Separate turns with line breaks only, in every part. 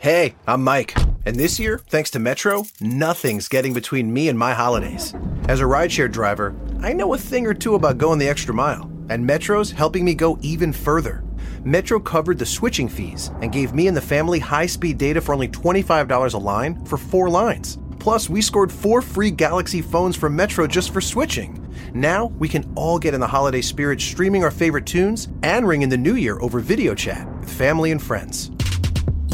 Hey, I'm Mike. And this year, thanks to Metro, nothing's getting between me and my holidays. As a rideshare driver, I know a thing or two about going the extra mile, and Metro's helping me go even further. Metro covered the switching fees and gave me and the family high speed data for only $25 a line for four lines. Plus, we scored four free Galaxy phones from Metro just for switching. Now, we can all get in the holiday spirit streaming our favorite tunes and ring in the new year over video chat with family and friends.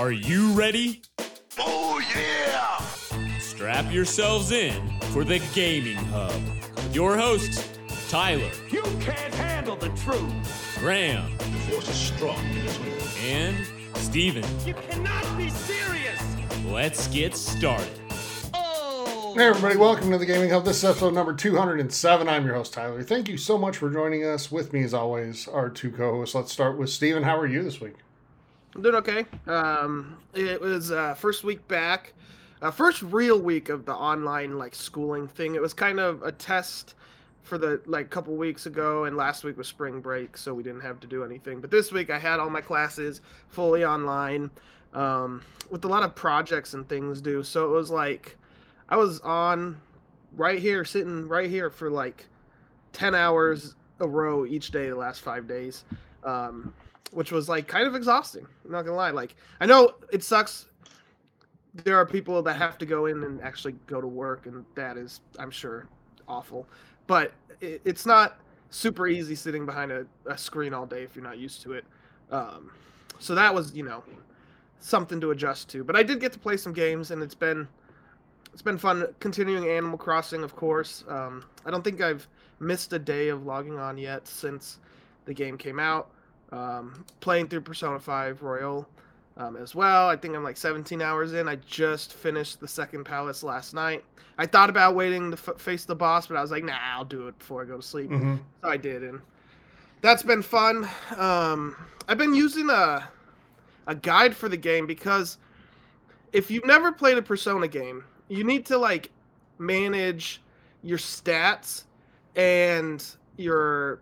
Are you ready?
Oh, yeah!
Strap yourselves in for the Gaming Hub. With your hosts, Tyler,
You can't handle the truth!
Graham,
The force is strong in this one.
and Steven.
You cannot be serious!
Let's get started. Oh.
Hey everybody, welcome to the Gaming Hub. This is episode number 207. I'm your host, Tyler. Thank you so much for joining us. With me, as always, our two co-hosts. Let's start with Steven. How are you this week?
I'm doing okay. Um, it was uh, first week back, uh, first real week of the online like schooling thing. It was kind of a test for the like couple weeks ago, and last week was spring break, so we didn't have to do anything. But this week I had all my classes fully online, um, with a lot of projects and things due. So it was like I was on right here, sitting right here for like ten hours a row each day the last five days. Um, which was like kind of exhausting. I'm not gonna lie. Like I know it sucks. There are people that have to go in and actually go to work, and that is, I'm sure, awful. But it, it's not super easy sitting behind a, a screen all day if you're not used to it. Um, so that was, you know, something to adjust to. But I did get to play some games, and it's been it's been fun continuing Animal Crossing, of course. Um, I don't think I've missed a day of logging on yet since the game came out um, playing through Persona 5 Royal um, as well. I think I'm like 17 hours in. I just finished the second palace last night. I thought about waiting to f- face the boss, but I was like, nah, I'll do it before I go to sleep.
Mm-hmm.
So I did, and that's been fun. Um, I've been using a a guide for the game because if you've never played a Persona game, you need to like manage your stats and your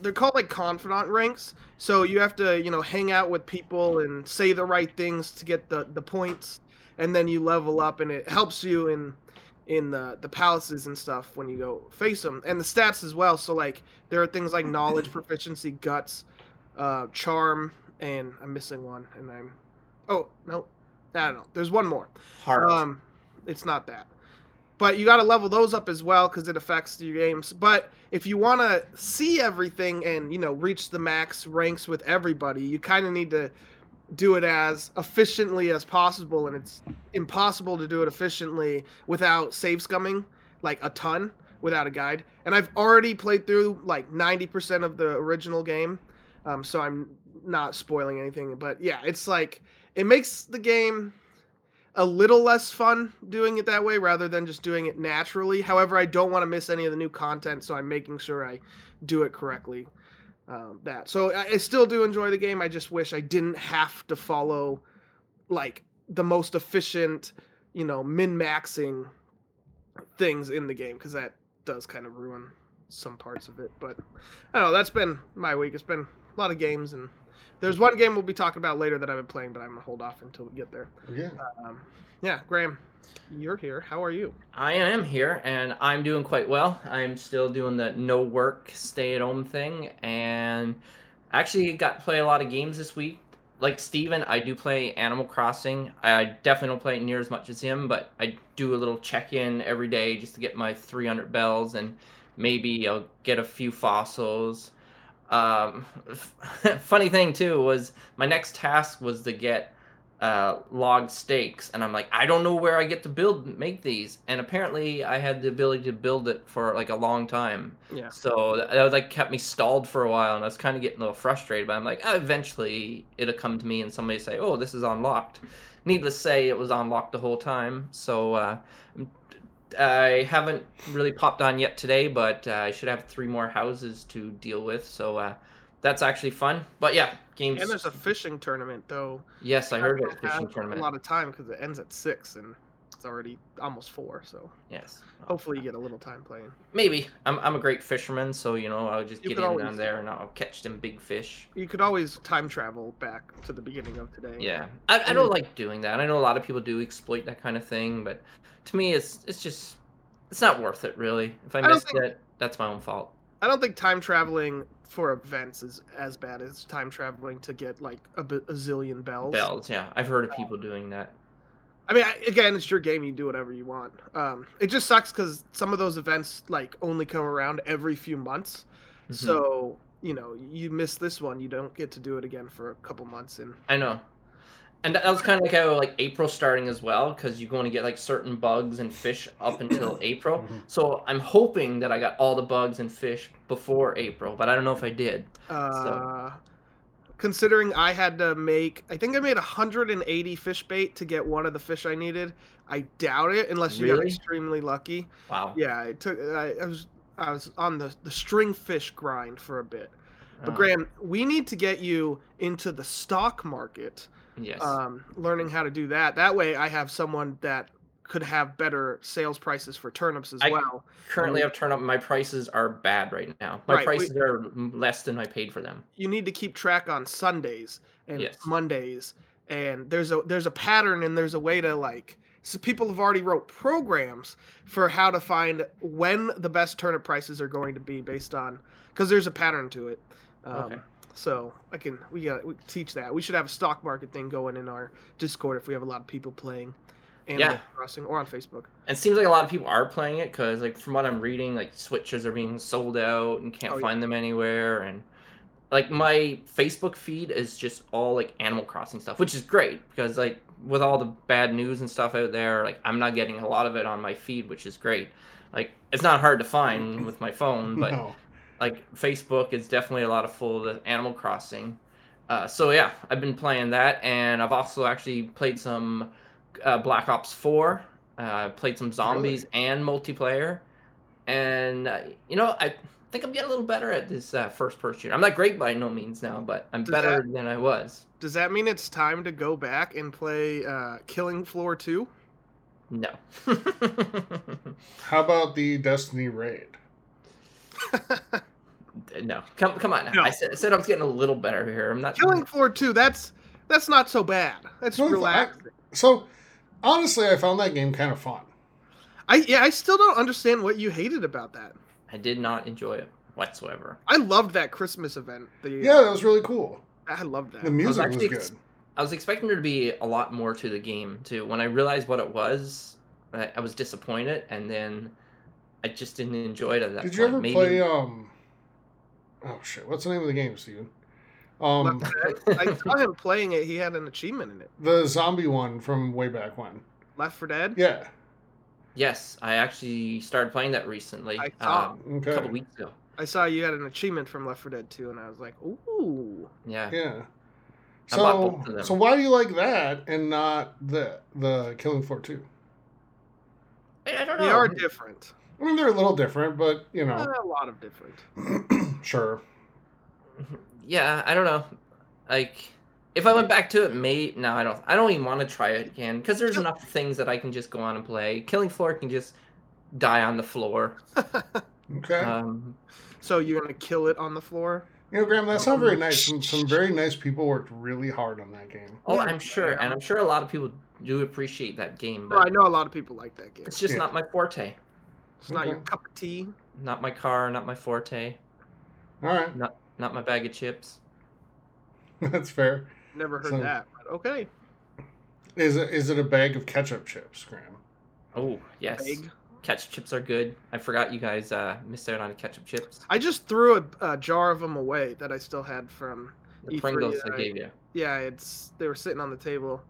they're called like confidant ranks. So you have to, you know, hang out with people and say the right things to get the the points, and then you level up, and it helps you in in the the palaces and stuff when you go face them, and the stats as well. So like there are things like knowledge, proficiency, guts, uh, charm, and I'm missing one, and I'm oh no, I don't know. There's one more.
Heart.
Um, it's not that. But you got to level those up as well because it affects your games. But if you want to see everything and you know reach the max ranks with everybody, you kind of need to do it as efficiently as possible, and it's impossible to do it efficiently without save scumming like a ton without a guide. And I've already played through like 90% of the original game, um, so I'm not spoiling anything. But yeah, it's like it makes the game a little less fun doing it that way rather than just doing it naturally. However, I don't want to miss any of the new content, so I'm making sure I do it correctly. Um, that so I, I still do enjoy the game. I just wish I didn't have to follow like the most efficient, you know, min maxing things in the game because that does kind of ruin some parts of it. But I don't know. That's been my week. It's been a lot of games and. There's one game we'll be talking about later that I've been playing, but I'm gonna hold off until we get there.
Yeah.
Um, yeah, Graham, you're here. How are you?
I am here and I'm doing quite well. I'm still doing the no work, stay at home thing and actually got to play a lot of games this week. Like Steven, I do play Animal Crossing. I definitely don't play it near as much as him, but I do a little check in every day just to get my 300 bells and maybe I'll get a few fossils. Um, funny thing too was my next task was to get uh, log stakes, and I'm like, I don't know where I get to build make these, and apparently I had the ability to build it for like a long time.
Yeah.
So that, that like kept me stalled for a while, and I was kind of getting a little frustrated. But I'm like, oh, eventually it'll come to me, and somebody say, oh, this is unlocked. Needless to say, it was unlocked the whole time. So uh, I haven't really popped on yet today, but uh, I should have three more houses to deal with. So uh, that's actually fun. But yeah, games.
And there's a fishing tournament though.
yes, I heard about fishing tournament.
A lot of time because it ends at six and it's already almost four. So
Yes.
hopefully you get a little time playing.
Maybe I'm I'm a great fisherman, so you know I'll just
You
get in
always-
down there and I'll catch them big fish.
You could always time travel back to the beginning of today.
Yeah, I, I don't like doing that. I know a lot of people do exploit that kind of thing, but to me, it's it's just it's not worth it really. If I,
don't
missed
think-
it, that's my own fault.
I don't think time traveling for events is as bad as time traveling to get like a, a zillion bells.
Bells, yeah, I've heard of people doing that.
I mean, again, it's your game. You do whatever you want. Um, it just sucks because some of those events like only come around every few months.
Mhm.
So you know, you miss this one, you don't get to do it again for a couple months. And
I know. And that was kind of like how like April starting as well, because you're going to get like certain bugs and fish up until April.
Mhm.
So I'm hoping that I got all the bugs and fish before April, but I don't know if I did.
uh, considering I had to make, I think I made 180 fish bait to get one of the fish I needed. I doubt it unless you got extremely lucky.
Wow.
Yeah, it took. I, I was I was on the the string fish grind for a bit. But
Oh,
Graham, we need to get you into the stock market,
yes.
um, learning how to do that. That way, I have someone that could have better sales prices for turnips as
I-
well.
Currently, I've turned up. My prices are bad right now. My
Right, we-
prices are less than I paid for them.
You need to keep track on Sundays and
Yes.
Mondays, and there's a there's a pattern and there's a way to like. So people have already wrote programs for how to find when the best turnip prices are going to be based on because there's a pattern to it. Um,
Okay.
So I can we got we teach that. We should have a stock market thing going in our Discord if we have a lot of people playing Animal
Yeah.
Crossing or on Facebook.
It seems like a lot of people are playing it because, like, from what I'm reading, like switches are being sold out and can't
Oh, yeah.
find them anywhere. And like my Facebook feed is just all like Animal Crossing stuff, which is great because like with all the bad news and stuff out there, like I'm not getting a lot of it on my feed, which is great. Like it's not hard to find with my phone, but
no.
Like Facebook is definitely a lot of full of Animal Crossing. Uh, so yeah, I've been playing that, and I've also actually played some uh, Black Ops Four. Uh, played some zombies and multiplayer, and uh, you know I think I'm getting a little better at this uh, first person shooter. I'm not great by no means now, but I'm
Does
better
that-
than I was.
Does that mean it's time to go back and play uh, Killing Floor 2?
No.
How about the Destiny raid?
no. Come come on.
No.
I said, I said I was getting a little better here. I'm not
Killing Floor 2, that's that's not so bad. That's
No, I- So, honestly, I found that game kind of fun.
I yeah, I still don't understand what you hated about that.
I did not enjoy it whatsoever.
I loved that Christmas event. The,
Yeah, that was really cool.
I loved that.
The music was,
actually
good.
ex- I was expecting there to be a lot more to the game too. When I realized what it was, I, I was disappointed, and then I just didn't enjoy it at that
Did
point.
you ever
Maybe-
play? um Oh shit! What's the name of the game, Steven? Um,
Left 4 Dead. I saw him playing it. He had an achievement in it.
the zombie one from way back when.
Left 4 Dead.
Yeah.
Yes, I actually started playing that recently.
I saw.
um, a couple weeks ago.
I saw you had an achievement from Left 4 Dead 2, and I was like, ooh.
Yeah.
Yeah.
I
So,
both of them.
so why do you like that and not the the Killing Floor two?
I, I don't know.
They are different.
I mean, they're a little different, but you know,
A lot of different.
sure.
yeah, I don't know. Like, if I went back to it, may no, I don't. I don't even want to try it again because there's enough things that I can just go on and play. Killing Floor can just die on the floor.
Okay.
Um,
So you're gonna kill it on the floor?
you know, Graham, that's not very nice. Some, some very nice people worked really hard on that game.
oh,
Yeah.
I'm sure, and I'm sure a lot of people do appreciate that game,
Well, I know a lot of people like that game.
it's just
Yeah.
not my forte.
It's not your cup of tea.
Not my car, not my forte,
All right,
not not my bag of chips.
that's fair.
Never heard
So-
that. But okay.
Is it is it a bag of ketchup chips, Graham?
Oh yes,
Egg.
ketchup chips are good. I forgot you guys uh, missed out on ketchup chips.
I just threw a, a jar of them away that I still had from.
The
E3
Pringles I
I-
gave you.
Yeah, it's they were sitting on the table.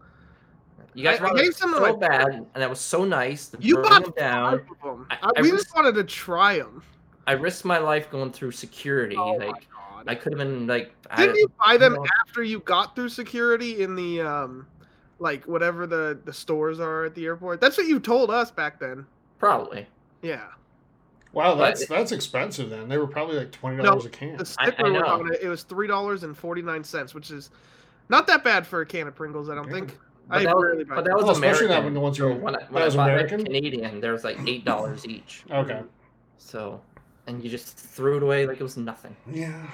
You guys
I- I
brought
gave
it
some to
so
my-
bad, and that was so nice. to
You
bring
bought
them down.
of them.
I-
I,
I
we just wanted to try them.
I risked my life going through security.
Oh my
like
god!
I could have been like.
Didn't you buy them
know.
after you got through security in the um, like whatever the the stores are at the airport? That's what you told us back then.
Probably.
Yeah.
Wow,
But-
that's that's expensive. Then they were probably like twenty dollars a can.
The
I- I
sticker was
know.
on it. It was three dollars and forty nine cents, which is not that bad for a can of Pringles. I don't
Yeah.
think.
But
I
that was,
rarely
but that
them.
was
Well, especially
American.
that when the ones
so
you-
when I,
that
when I
was
bought
American?
Canadian, there was like eight dollars each.
Okay.
So, and you just threw it away like it was nothing.
Yeah.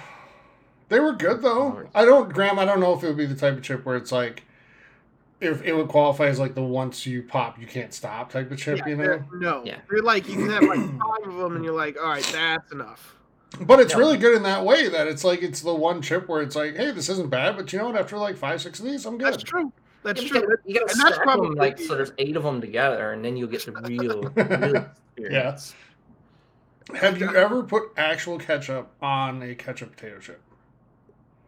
They were good though. I don't Graham, I don't know if it would be the type of chip where it's like if it would qualify as like the once you pop you can't stop type of chip,
Yeah,
you know?
no.
Yeah.
You're like you can have like five of them, and you're like, all right, that's enough.
But it's
Yeah.
really good in that way that it's like it's the one chip where it's like, hey, this isn't bad, but you know what? After like five, six of these, I'm good.
That's true. That's
you
true.
Gotta, you gotta
And that's
stack them
probably
like
the-
so. There's eight of them together, and then you'll get the real, real experience.
Have you ever put actual ketchup on a ketchup potato chip?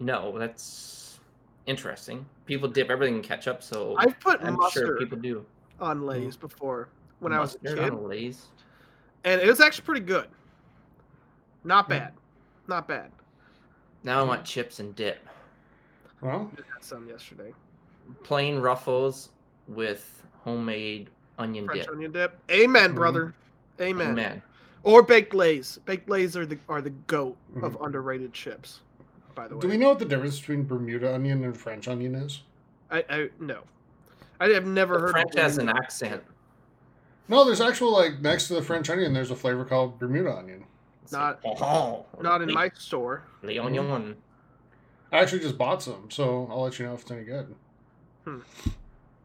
No, that's interesting. People dip everything in ketchup, so
I've put
I'm
mustard
sure people do.
on Lay's before when I was a kid,
on Lay's.
and it was actually pretty good. Not
Hmm.
bad. Not bad.
Now I want chips and dip.
Well,
Just had some yesterday.
Plain Ruffles with homemade onion
French
dip.
onion dip. Amen,
Mhm.
brother. Amen.
Amen.
Or baked lays. Baked lays are the are the goat of
Mhm.
underrated chips. By the way,
do we know what the difference between Bermuda onion and French onion is?
I, I no. I have never
The
heard
French
of
has an accent.
No, there's actual like next to the French onion, there's a flavor called Bermuda onion.
It's
Not-
like, oh,
Not in
le-
my store.
Le onion.
I actually just bought some, so I'll let you know if it's any good.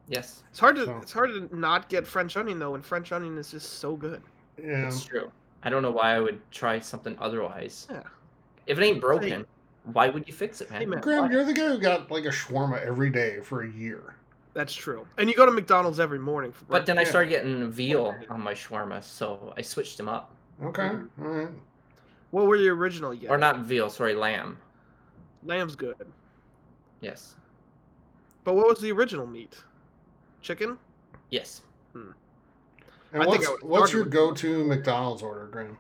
Yes,
It's hard to
So-
it's hard to not get French onion though, and French onion is just so good.
Yeah.
it's true. I don't know why I would try something otherwise.
Yeah.
If it ain't broken, why would you fix it, man?
Hey, man.
Graham,
Why?
you're the guy who got like a shawarma every day for a year.
That's true. And you go to McDonald's every morning for
But then I
Yeah.
started getting veal on my shawarma, so I switched them up.
Okay. Mm-hmm. All right.
What were your original yet?
Or not veal, sorry, lamb.
Lamb's good.
Yes.
But what was the original meat? Chicken?
Yes. Hmm.
And
I think
what's
I
what's your go-to McDonald's order, Graham?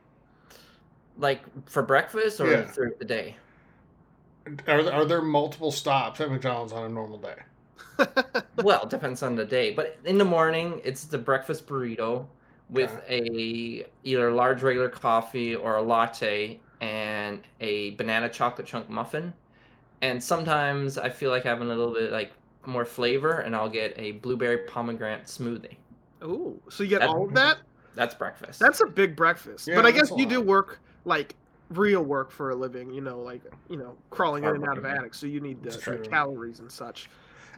Like for breakfast or
Yeah.
through the day?
Are there, are there multiple stops at McDonald's on a normal day?
well, it depends on the day. But in the morning, it's the breakfast burrito with a either large regular coffee or a latte and a banana chocolate chunk muffin. And sometimes I feel like having a little bit like more flavor, and I'll get a blueberry pomegranate smoothie.
Ooh, so you get
That-
all of that?
That's breakfast.
That's a big breakfast.
Yeah,
but I guess
a
you do work like real work for a living, you know, like you know, crawling in and out of attics, so you need the, the calories and such.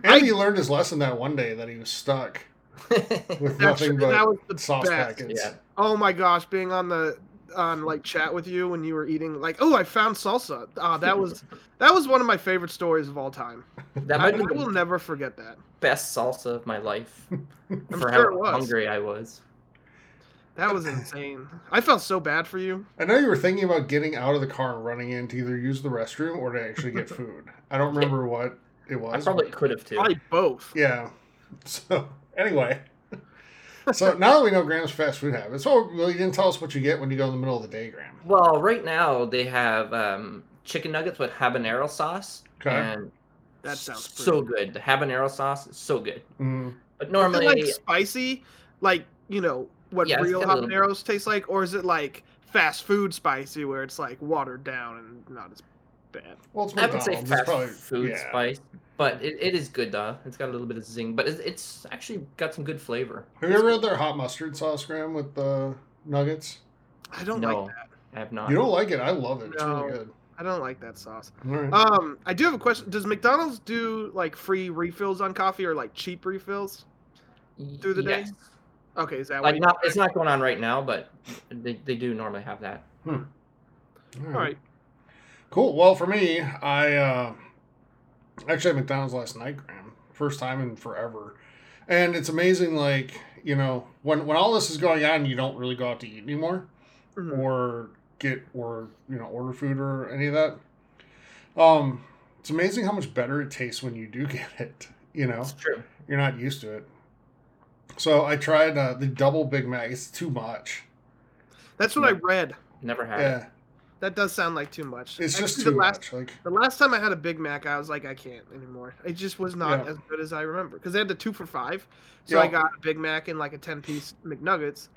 And
I-
he learned his lesson that one day that he was stuck with nothing
true, that was
but
the
sauce
best.
packets.
yeah.
Oh my gosh, being on the on like chat with you when you were eating like, oh, I found salsa. Ah, that was that was one of my favorite stories of all time.
That
I,
might
I
be
will never forget that.
best salsa of my life.
I'm
for
sure
how
was.
hungry I was.
That was insane. I felt so bad for you.
I know you were thinking about getting out of the car and running in to either use the restroom or to actually get food. I don't remember what it was.
I probably could have too.
Probably both.
Yeah. So anyway, so now that we know Graham's fast food habits, oh, well, you didn't tell us what you get when you go in the middle of the day, Graham.
Well, right now they have um, chicken nuggets with habanero sauce,
Okay.
and
That sounds
so good. The habanero sauce is so good.
Mm,
But
Is it
normally,
like spicy, like you know what
Yeah,
real
got a little-
habaneros taste like, or is it like fast food spicy where it's like watered down and not as bad?
well, it's
I would say
It's
fast
probably
food
yeah.
spice, but it, it is good though. It's got a little bit of zing, but it's, it's actually got some good flavor.
Have you ever had their hot mustard sauce, Graham, with the nuggets?
I don't
no,
like that.
I have not.
You don't like it? I love it. It's
No.
really good.
I don't like that sauce.
All right.
Um, I do have a question. Does McDonald's do like free refills on coffee or like cheap refills? through the day? Okay, is that
Like not, it's not going on right now, but they, they do normally have that.
All
All right.
Cool. Well, for me, I uh, actually had McDonald's last night, Graham. First time in forever. And it's amazing, like, you know, when, when all this is going on, you don't really go out to eat anymore
Mhm.
or get, or, you know, order food or any of that. Um, it's amazing how much better it tastes when you do get it, you know?
It's true.
you're not used to it. So I tried uh, the double Big Mac. It's too much.
That's what I read.
Never had it.
Yeah,
That does sound like too much.
it's just too
the last,
much. Like
The last time I had a Big Mac, I was like, I can't anymore. It just was not
Yeah.
as good as I remember because they had the two for five. So I got a Big Mac and like a ten piece McNuggets,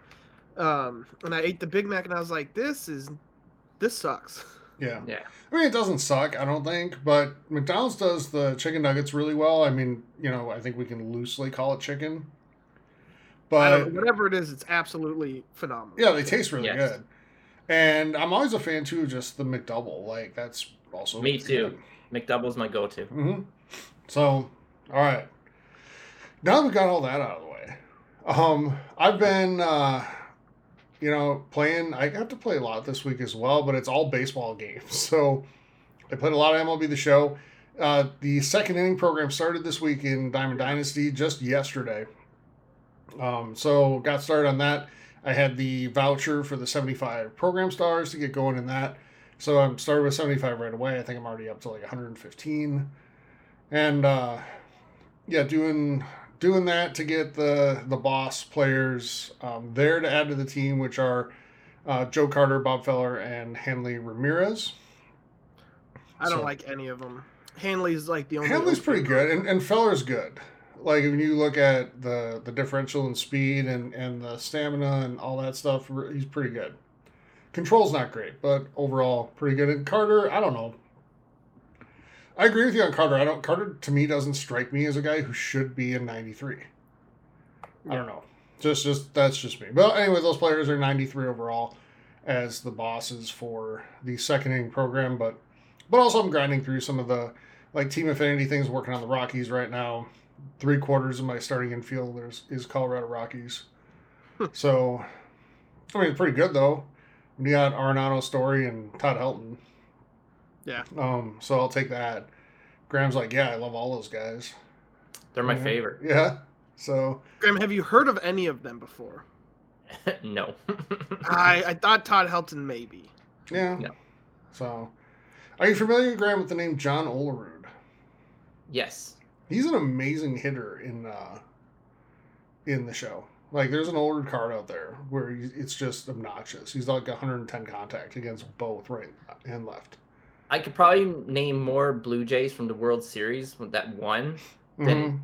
um, and I ate the Big Mac and I was like, this is, this sucks.
yeah.
Yeah.
I mean, it doesn't suck, I don't think, but McDonald's does the chicken nuggets really well. I mean, you know, I think we can loosely call it chicken.
I
But
don't, whatever it is, it's absolutely phenomenal.
yeah, they taste really
Yes.
good. And I'm always a fan too just the McDouble. Like that's also
Me too. McDouble's my go-to.
hmm So, all right. Now that we got all that out of the way, um, I've been, uh, you know, playing. I got to play a lot this week as well, but it's all baseball games. So, I played a lot of MLB The Show. Uh, the second inning program started this week in Diamond Dynasty just yesterday. Um, so got started on that. I had the voucher for the 75 program stars to get going in that. So I'm started with 75 right away. I think I'm already up to like 115. And uh, yeah, doing doing that to get the the boss players um, there to add to the team, which are uh, Joe Carter, Bob Feller, and Hanley Ramirez.
I don't
So-
like any of them. Hanley's like the only.
Hanley's pretty good, and, and Feller's good. Like when you look at the the differential in speed and and the stamina and all that stuff, he's pretty good. Control's not great, but overall pretty good. And Carter, I don't know. I agree with you on Carter. I don't. Carter to me doesn't strike me as a guy who should be in '93. I don't know. Just just that's just me. But anyway, those players are 93 overall as the bosses for the second inning program. But but also I'm grinding through some of the like team affinity things. Working on the Rockies right now. Three quarters of my starting infield there's is Colorado Rockies. so I mean, pretty good though. We got Arenado Story and Todd Helton.
Yeah.
Um, so I'll take that. Graham's like, yeah, I love all those guys.
They're my
Yeah.
favorite.
Yeah. So
Graham, have you heard of any of them before?
no.
I I thought Todd Helton maybe.
yeah.
No.
So, are you familiar, Graham, with the name John Olerud?
yes.
He's an amazing hitter in uh, in the show. Like, there's an Olerud card out there where he, it's just obnoxious. He's like 110 contact against both right and left.
I could probably name more Blue Jays from the World Series with that one than
Mhm.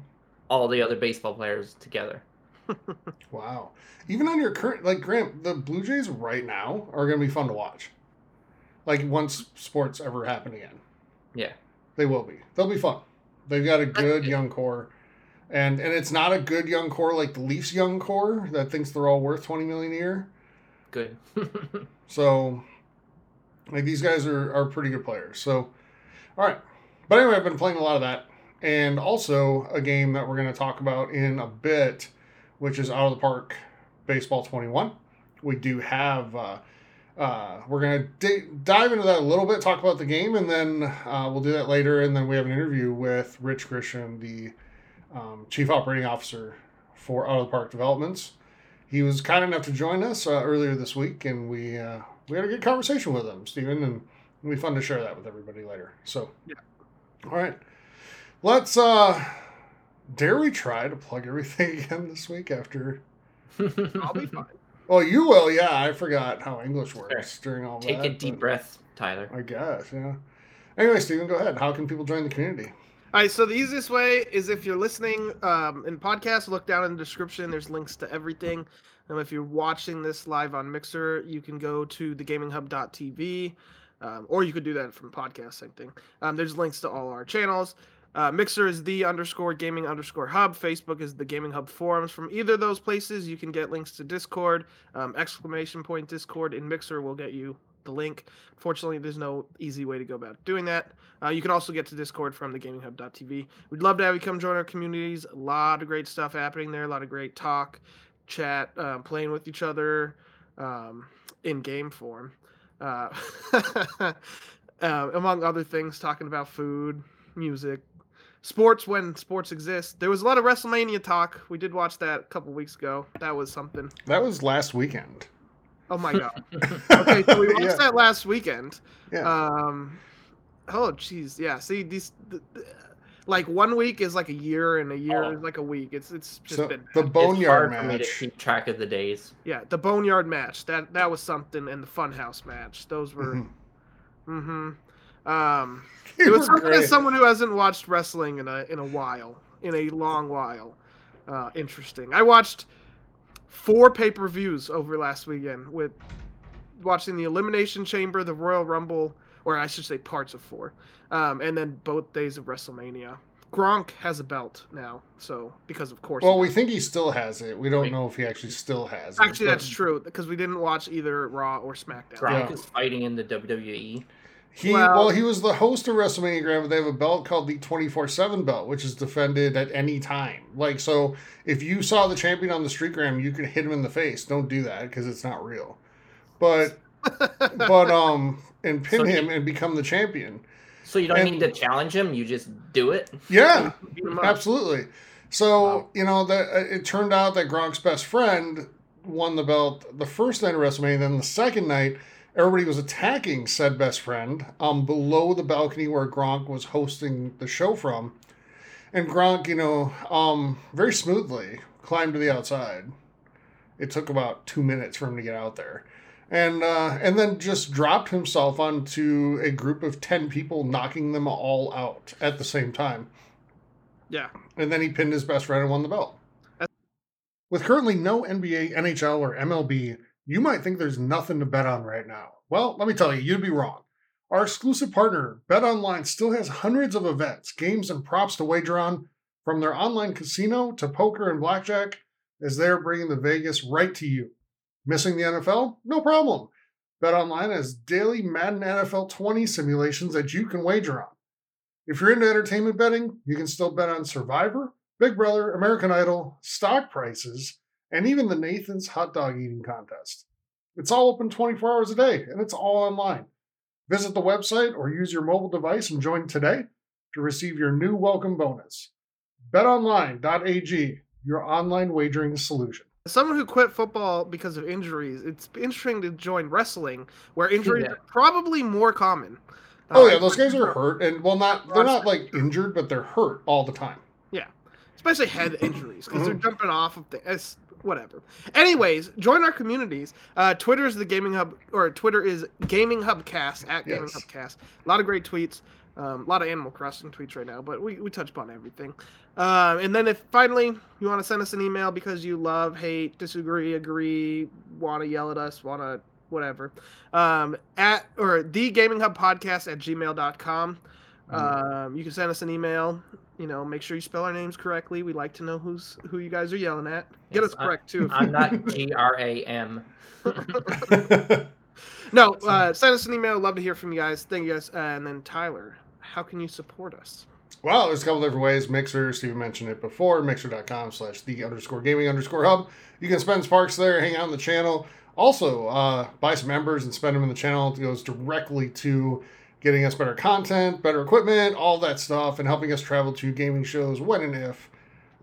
all the other baseball players together.
Wow. Even on your current, like, Graham, the Blue Jays right now are going to be fun to watch. Like, once sports ever happen again.
Yeah.
They will be. They'll be fun. They've got a good young core. And and it's not a good young core like the Leafs young core that thinks they're all worth 20 million a year.
Good.
So like these guys are, are pretty good players. So all right. But anyway, I've been playing a lot of that. And also a game that we're going to talk about in a bit, which is Out of the Park Baseball 21. We do have uh, uh, we're going to d- dive into that a little bit, talk about the game, and then uh, we'll do that later. And then we have an interview with Rich Grisham, the um, Chief Operating Officer for Out of the Park Developments. He was kind enough to join us uh, earlier this week, and we uh, we had a good conversation with him, Stephen, and it'll be fun to share that with everybody later. So,
Yeah.
all right, let's. uh Dare we try to plug everything again this week after?
I'll be fine.
Oh, you will. Yeah, I forgot how English works during all
Take
that.
Take a deep breath, Tyler.
I guess, yeah. Anyway, Stephen, go ahead. How can people join the community?
All right, so the easiest way is if you're listening um, in podcast, look down in the description. There's links to everything. And if you're watching this live on Mixer, you can go to thegaminghub.tv, um, or you could do that from podcast, same thing. Um, there's links to all our channels. Uh, Mixer is the underscore gaming underscore hub. Facebook is the gaming hub forums. From either of those places, you can get links to Discord. Um, exclamation point Discord in Mixer will get you the link. Fortunately, there's no easy way to go about doing that. Uh, you can also get to Discord from thegaminghub.tv. We'd love to have you come join our communities. A lot of great stuff happening there. A lot of great talk, chat, uh, playing with each other um, in game form. Uh, uh, among other things, talking about food, music, sports when sports exist. There was a lot of WrestleMania talk. We did watch that a couple weeks ago. That was something.
That was last weekend.
Oh my god. Okay, so we watched
Yeah.
that last weekend.
Yeah.
Um, oh jeez, yeah. See these, th- th- Like one week is like a year, and a year
Oh.
is like a week. It's it's just
So
been
the boneyard
hard for me to
match.
keep track of the days.
yeah. The boneyard match that that was something, and the funhouse match. Those were.
Mhm.
Mm-hmm. Um, it was
were
something as someone who hasn't watched wrestling in a in a while, in a long while. Uh, interesting. I watched four pay per views over last weekend with watching the Elimination Chamber, the Royal Rumble, or I should say parts of four, um, and then both days of WrestleMania. Gronk has a belt now, so because of course.
Well, we think he still has it. We don't know if he actually still has it.
actually
but
that's true because we didn't watch either Raw or SmackDown.
Gronk
Yeah.
is fighting in the. WWE.
He
Well-
well, he was the host of WrestleMania Graham, but they have a belt called the twenty four seven belt, which is defended at any time. Like so, if you saw the champion on the street Graham, you could hit him in the face. Don't do that because it's not real. But but um and pin
So he-
him and become the champion.
So you don't
And-
need to challenge him. You just do it.
Yeah,
Beat him up.
absolutely. So
Wow.
you know that uh, it turned out that Gronk's best friend won the belt the first night of WrestleMania. Then the second night, everybody was attacking said best friend um below the balcony where Gronk was hosting the show from, and Gronk, you know, um very smoothly climbed to the outside. It took about two minutes for him to get out there. And uh, and then just dropped himself onto a group of ten people, knocking them all out at the same time
Yeah.
and then he pinned his best friend and won the belt. With currently no NBA, NHL, or MLB, you might think there's nothing to bet on right now. Well, let me tell you, you'd be wrong. Our exclusive partner, BetOnline, still has hundreds of events, games, and props to wager on, from their online casino to poker and blackjack, as they're bringing the Vegas right to you. Missing the NFL? No problem. BetOnline has daily Madden NFL 20 simulations that you can wager on. If you're into entertainment betting, you can still bet on Survivor, Big Brother, American Idol, stock prices, and even the Nathan's hot dog eating contest. It's all open 24 hours a day, and it's all online. Visit the website or use your mobile device and join today to receive your new welcome bonus. BetOnline.ag, your online wagering solution.
As someone who quit football because of injuries, it's interesting to join wrestling, where injuries
Yeah.
are probably more common.
Oh
Uh,
yeah, those guys are hurt, and well, not they're not like injured, but they're hurt all the time. Yeah.
Especially head injuries because
Mm-hmm.
they're jumping off of things. Whatever. Anyways, join our communities. Uh, Twitter is the Gaming Hub, or Twitter is Gaming Hubcast at Gaming
Yes.
Hub Cast. A lot of great tweets. Um, a lot of Animal Crossing tweets right now, but we, we touch upon everything. Um, and then if finally you want to send us an email because you love, hate, disagree, agree, want to yell at us, want to whatever, um, at or the Gaming Hub Podcast at gmail.com. Um, you can send us an email. You know, make sure you spell our names correctly. We like to know who's who you guys are yelling at. Get
Yes,
us
I-
correct too.
I'm not G R A M.
no, uh, send us an email. Love to hear from you guys. Thank you guys. Uh, and then Tyler, how can you support us?
Well, there's a couple different ways. Mixer, Steven mentioned it before, mixer.com slash the underscore gaming underscore hub. You can spend sparks there, hang out on the channel. Also, uh, buy some members and spend them in the channel. It goes directly to getting us better content, better equipment, all that stuff, and helping us travel to gaming shows when and if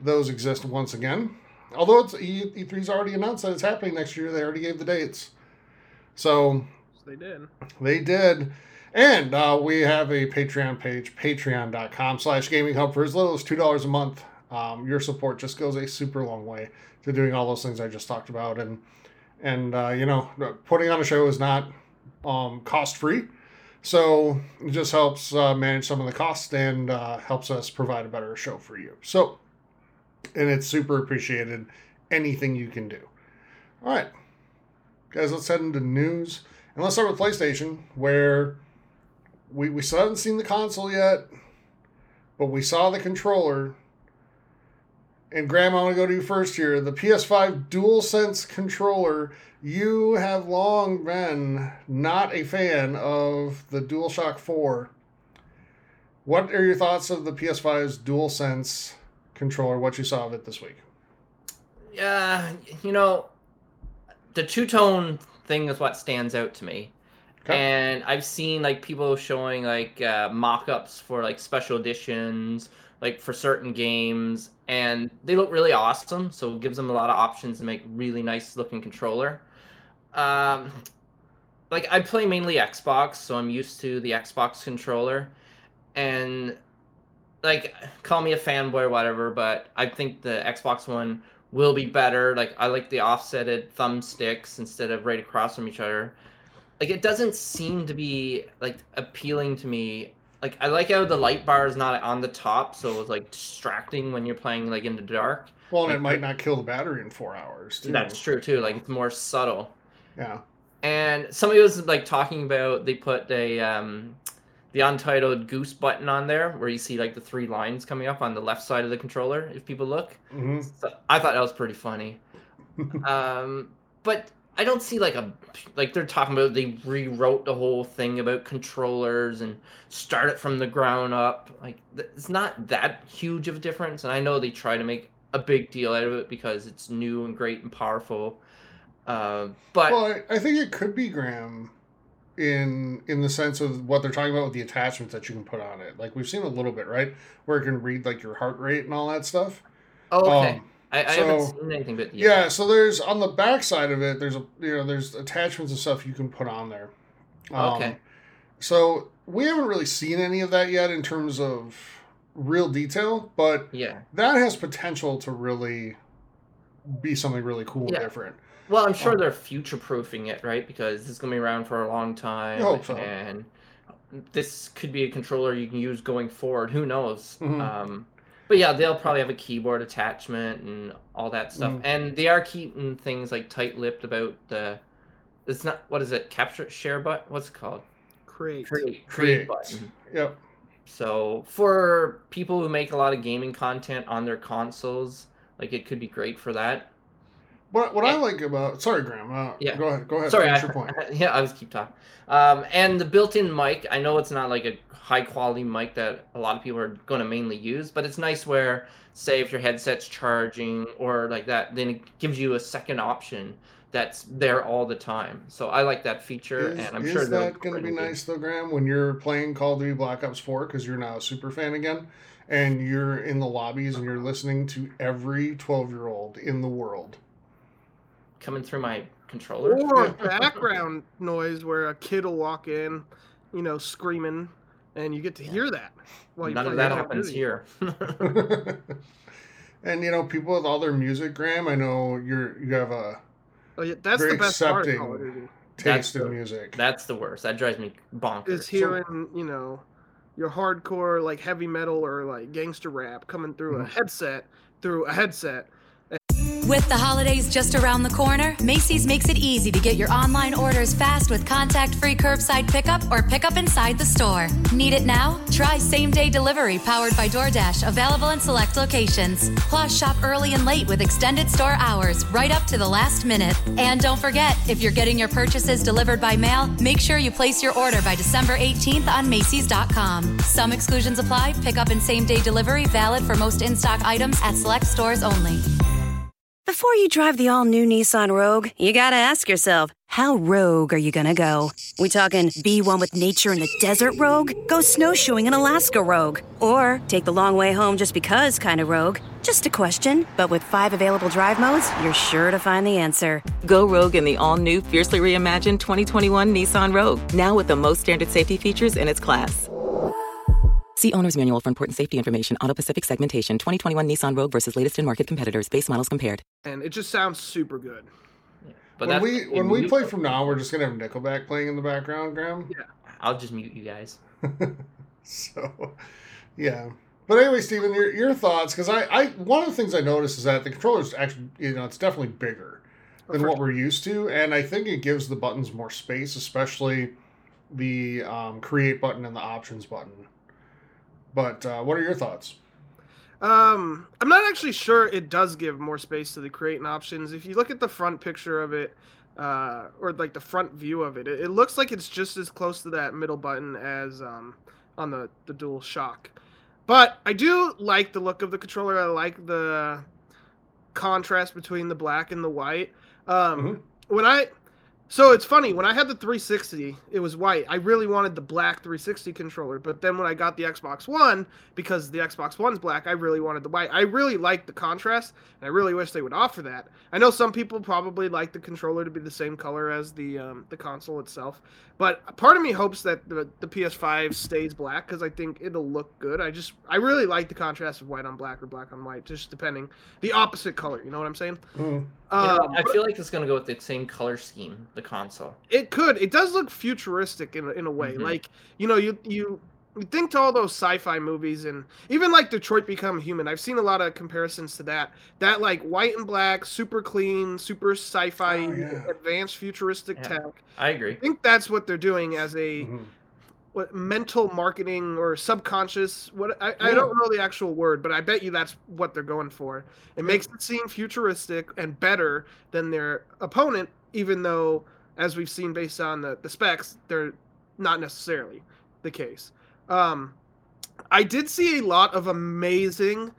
those exist once again. Although it's E- E3's already announced that it's happening next year, they already gave the dates. So
They did.
they did. And uh, we have a Patreon page, patreon.com slash gaming hub for as little as $2 a month. Um, your support just goes a super long way to doing all those things I just talked about. And, and uh, you know, putting on a show is not um, cost free. So it just helps uh, manage some of the costs and uh, helps us provide a better show for you. So, and it's super appreciated. Anything you can do. All right, guys, let's head into news. And let's start with PlayStation, where we, we still haven't seen the console yet, but we saw the controller. And Graham, I want to go to you first here. The PS5 DualSense controller. You have long been not a fan of the DualShock 4. What are your thoughts of the PS5's DualSense controller? What you saw of it this week?
Yeah, you know, the two tone thing is what stands out to me.
Okay.
And I've seen like people showing like uh, mock-ups for like special editions, like for certain games, and they look really awesome. So it gives them a lot of options to make really nice looking controller. Um, like I play mainly Xbox, so I'm used to the Xbox controller, and like call me a fanboy or whatever, but I think the Xbox One will be better. Like I like the offsetted thumbsticks instead of right across from each other. Like it doesn't seem to be like appealing to me. Like I like how the light bar is not on the top, so it's like distracting when you're playing like in the dark.
Well, and it might not kill the battery in four hours. Too.
That's true too. Like it's more subtle.
Yeah.
And somebody was like talking about they put a um the untitled goose button on there where you see like the three lines coming up on the left side of the controller if people look.
hmm
So I thought that was pretty funny. um but I don't see like a like they're talking about they rewrote the whole thing about controllers and start it from the ground up. Like it's not that huge of a difference and I know they try to make a big deal out of it because it's new and great and powerful. Uh, but
Well, I, I think it could be Graham in in the sense of what they're talking about with the attachments that you can put on it. Like we've seen a little bit, right? Where it can read like your heart rate and all that stuff.
Oh, okay.
Um,
I, I haven't
so-
seen anything but the
Yeah, so there's on the back side of it, there's a you know, there's attachments and stuff you can put on there. Um,
Okay.
So we haven't really seen any of that yet in terms of real detail, but
Yeah.
that has potential to really be something really cool
Yeah.
and different.
Well, I'm sure
Um,
they're future proofing it, right? Because it's gonna be around for a long time,
so.
and this could be a controller you can use going forward. Who knows?
Mhm.
Um, but yeah, they'll probably have a keyboard attachment and all that stuff,
Mhm.
and they are keeping things like tight-lipped about the. It's not what is it? Capture share button? What's it called?
Create.
Create
Create.
create button.
Yep.
So for people who make a lot of gaming content on their consoles, like it could be great for that.
What what I like about sorry, Graham. Uh,
Yeah.
Go ahead. Go ahead.
Sorry, I,
your point.
yeah, I was keep talking. Um, and the built-in mic, I know it's not like a high quality mic that a lot of people are going to mainly use, but it's nice where, say, if your headset's charging or like that, then it gives you a second option that's there all the time. So I like that feature,
Is,
and I'm
is
sure
that going to be nice though, Graham? When you're playing Call of Duty Black Ops Four because you're now a super fan again, and you're in the lobbies and you're listening to every twelve year old in the world.
Coming through my controller.
Or background noise where a kid will walk in, you know, screaming, and you get to hear that while
None
play
of that happens
Duty.
here.
and you know, people with all their music, Graham. I know you're you have a
Oh, yeah, that's
Very
the best part of Call of
accepting.
Duty.
That's
taste in
the-
music.
That's the worst. That drives me bonkers.
Is hearing, you know, your hardcore like heavy metal or like gangster rap coming through a
Mhm.
headset through a headset.
With the holidays just around the corner, Macy's makes it easy to get your online orders fast with contact free curbside pickup or pickup inside the store. Need it now? Try same day delivery powered by DoorDash, available in select locations. Plus, shop early and late with extended store hours right up to the last minute. And don't forget, if you're getting your purchases delivered by mail, make sure you place your order by December 18th on Macy's.com. Some exclusions apply, pickup and same day delivery valid for most in stock items at select stores only.
Before you drive the all new Nissan Rogue, you gotta ask yourself, how rogue are you gonna go? We talking be one with nature in the desert rogue? Go snowshoeing in Alaska rogue? Or take the long way home just because kind of rogue? Just a question, but with five available drive modes, you're sure to find the answer.
Go rogue in the all new, fiercely reimagined 2021 Nissan Rogue, now with the most standard safety features in its class. See Owner's Manual for important safety information. Auto Pacific segmentation 2021 Nissan Rogue versus latest in market competitors. Base models compared.
And it just sounds super good. Yeah.
But
when we when we play from now, we're just gonna have Nickelback playing in the background, Graham.
Yeah, I'll just mute you guys.
so, yeah. But anyway, Stephen, your, your thoughts? Because I, I one of the things I noticed is that the controller's actually, you know, it's definitely bigger than what we're used to, and I think it gives the buttons more space, especially the um, create button and the options button. But uh, what are your thoughts?
Um, I'm not actually sure it does give more space to the creating options. If you look at the front picture of it, uh, or like the front view of it, it, it looks like it's just as close to that middle button as um, on the the Dual Shock. But I do like the look of the controller. I like the contrast between the black and the white. Um,
Mhm.
When I So it's funny when I had the 360, it was white. I really wanted the black 360 controller, but then when I got the Xbox One, because the Xbox One's black, I really wanted the white. I really like the contrast, and I really wish they would offer that. I know some people probably like the controller to be the same color as the um, the console itself, but part of me hopes that the, the PS5 stays black because I think it'll look good. I just I really like the contrast of white on black or black on white, just depending the opposite color. You know what I'm saying?
Mm.
You know,
Um,
I feel like it's gonna go with the same color scheme, the console.
it could. It does look futuristic in a, in a way.
Mhm.
Like you know, you you you think to all those sci-fi movies and even like Detroit Become Human. I've seen a lot of comparisons to that. That like white and black, super clean, super sci-fi,
Oh, yeah.
advanced futuristic
Yeah.
tech.
I agree.
I think that's what they're doing as a
Mhm.
what mental marketing or subconscious what I, I don't know the actual word but i bet you that's what they're going for it makes it seem futuristic and better than their opponent even though as we've seen based on the, the specs they're not necessarily the case um i did see a lot of amazing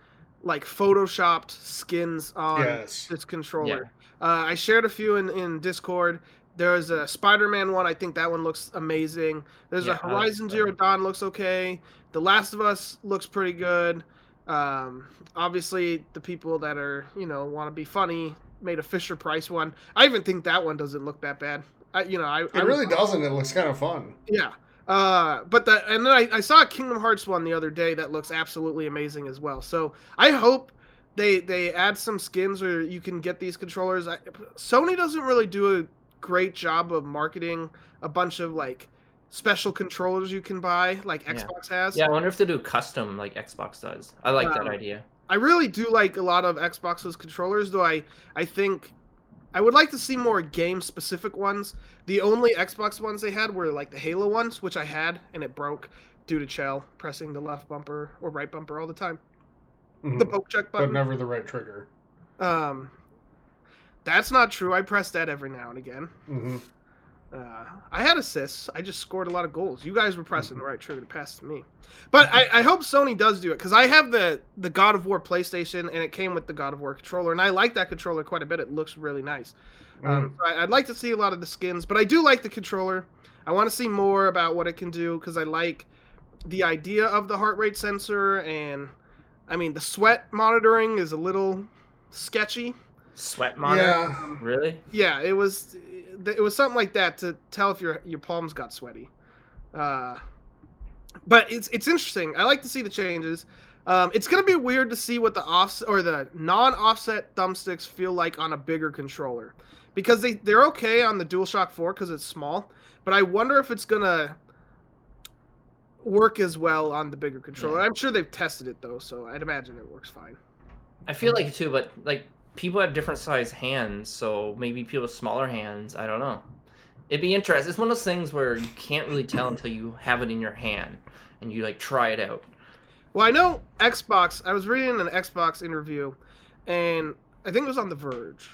like photoshopped skins on
Yes.
this controller uh, i shared a few in, in discord there's a Spider-Man one. I think that one looks amazing. There's
Yeah,
a
I like
Horizon Zero Dawn looks okay. The Last of Us looks pretty good. Um, obviously, the people that are you know want to be funny made a Fisher Price one. I even think that one doesn't look that bad. I, you know, I
It
I
really doesn't. It looks kind of fun.
yeah. Uh, but the and then I, I saw a Kingdom Hearts one the other day that looks absolutely amazing as well. So I hope they they add some skins or you can get these controllers. I, Sony doesn't really do a great job of marketing a bunch of like special controllers you can buy like
Yeah.
Xbox has.
Yeah, I wonder if they do custom like Xbox does. I like that
Um,
idea.
I really do like a lot of Xbox's controllers, though. I I think I would like to see more game specific ones. The only Xbox ones they had were like the Halo ones, which I had and it broke due to Chell pressing the left bumper or right bumper all the time.
Mhm.
The poke check button.
but never the right trigger.
Um, that's not true. I press that every now and again.
hmm
Uh, I had assists. I just scored a lot of goals. You guys were pressing the right trigger to pass to me. But I, I hope Sony does do it because I have the the God of War PlayStation and it came with the God of War controller, and I like that controller quite a bit. It looks really nice. Um, so I, I'd like to see a lot of the skins, but I do like the controller. I want to see more about what it can do because I like the idea of the heart rate sensor, and I mean the sweat monitoring is a little sketchy.
Sweat monitor.
Yeah.
Really?
Yeah, it was it was something like that to tell if your your palms got sweaty. Uh, but it's it's interesting. I like to see the changes. Um, it's gonna be weird to see what the off or the non-offset thumbsticks feel like on a bigger controller, because they they're okay on the DualShock 4 because it's small. But I wonder if it's gonna work as well on the bigger controller. I'm sure they've tested it though, so I'd imagine it works fine.
I feel like it too, but like people have different size hands, so maybe people with smaller hands. I don't know. It'd be interesting. It's one of those things where you can't really tell until you have it in your hand and you like try it out.
Well, I know Xbox. I was reading an Xbox interview, and I think it was on The Verge,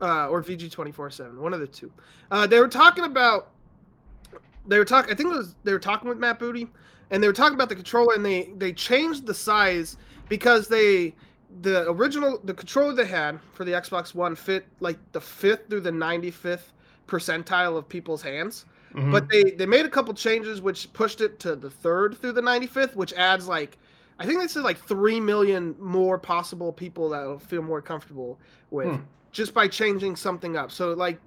uh, or VG twenty four seven, one of the two. Uh, they were talking about. They were talking. I think it was they were talking with Matt Booty, and they were talking about the controller, and they they changed the size because they the original the controller they had for the Xbox One fit like the fifth through the ninety fifth percentile of people's hands.
Mhm.
But they they made a couple changes which pushed it to the third through the 95th, which adds like I think they said like three million more possible people that will feel more comfortable with
Hmm.
just by changing something up. So like,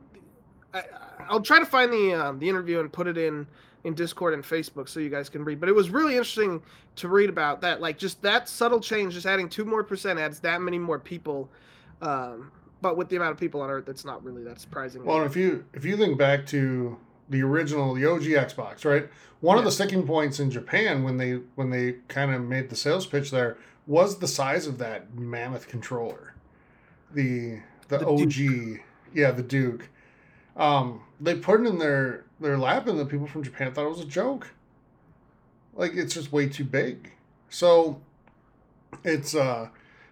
I, I'll try to find the um, the interview and put it in in Discord and Facebook so you guys can read. But it was really interesting to read about that. Like just that subtle change, just adding two more percent adds that many more people. Um, but with the amount of people on Earth, that's not really that surprising.
Well, if you if you think back to the original, the OG Xbox, right? One of the sticking points in Japan when they when they kind of made the sales pitch there was the size of that mammoth controller, the the,
The
OG, yeah, the Duke. Um, they put it in their their lap, and the people from Japan thought it was a joke. Like it's just way too big. So it's uh,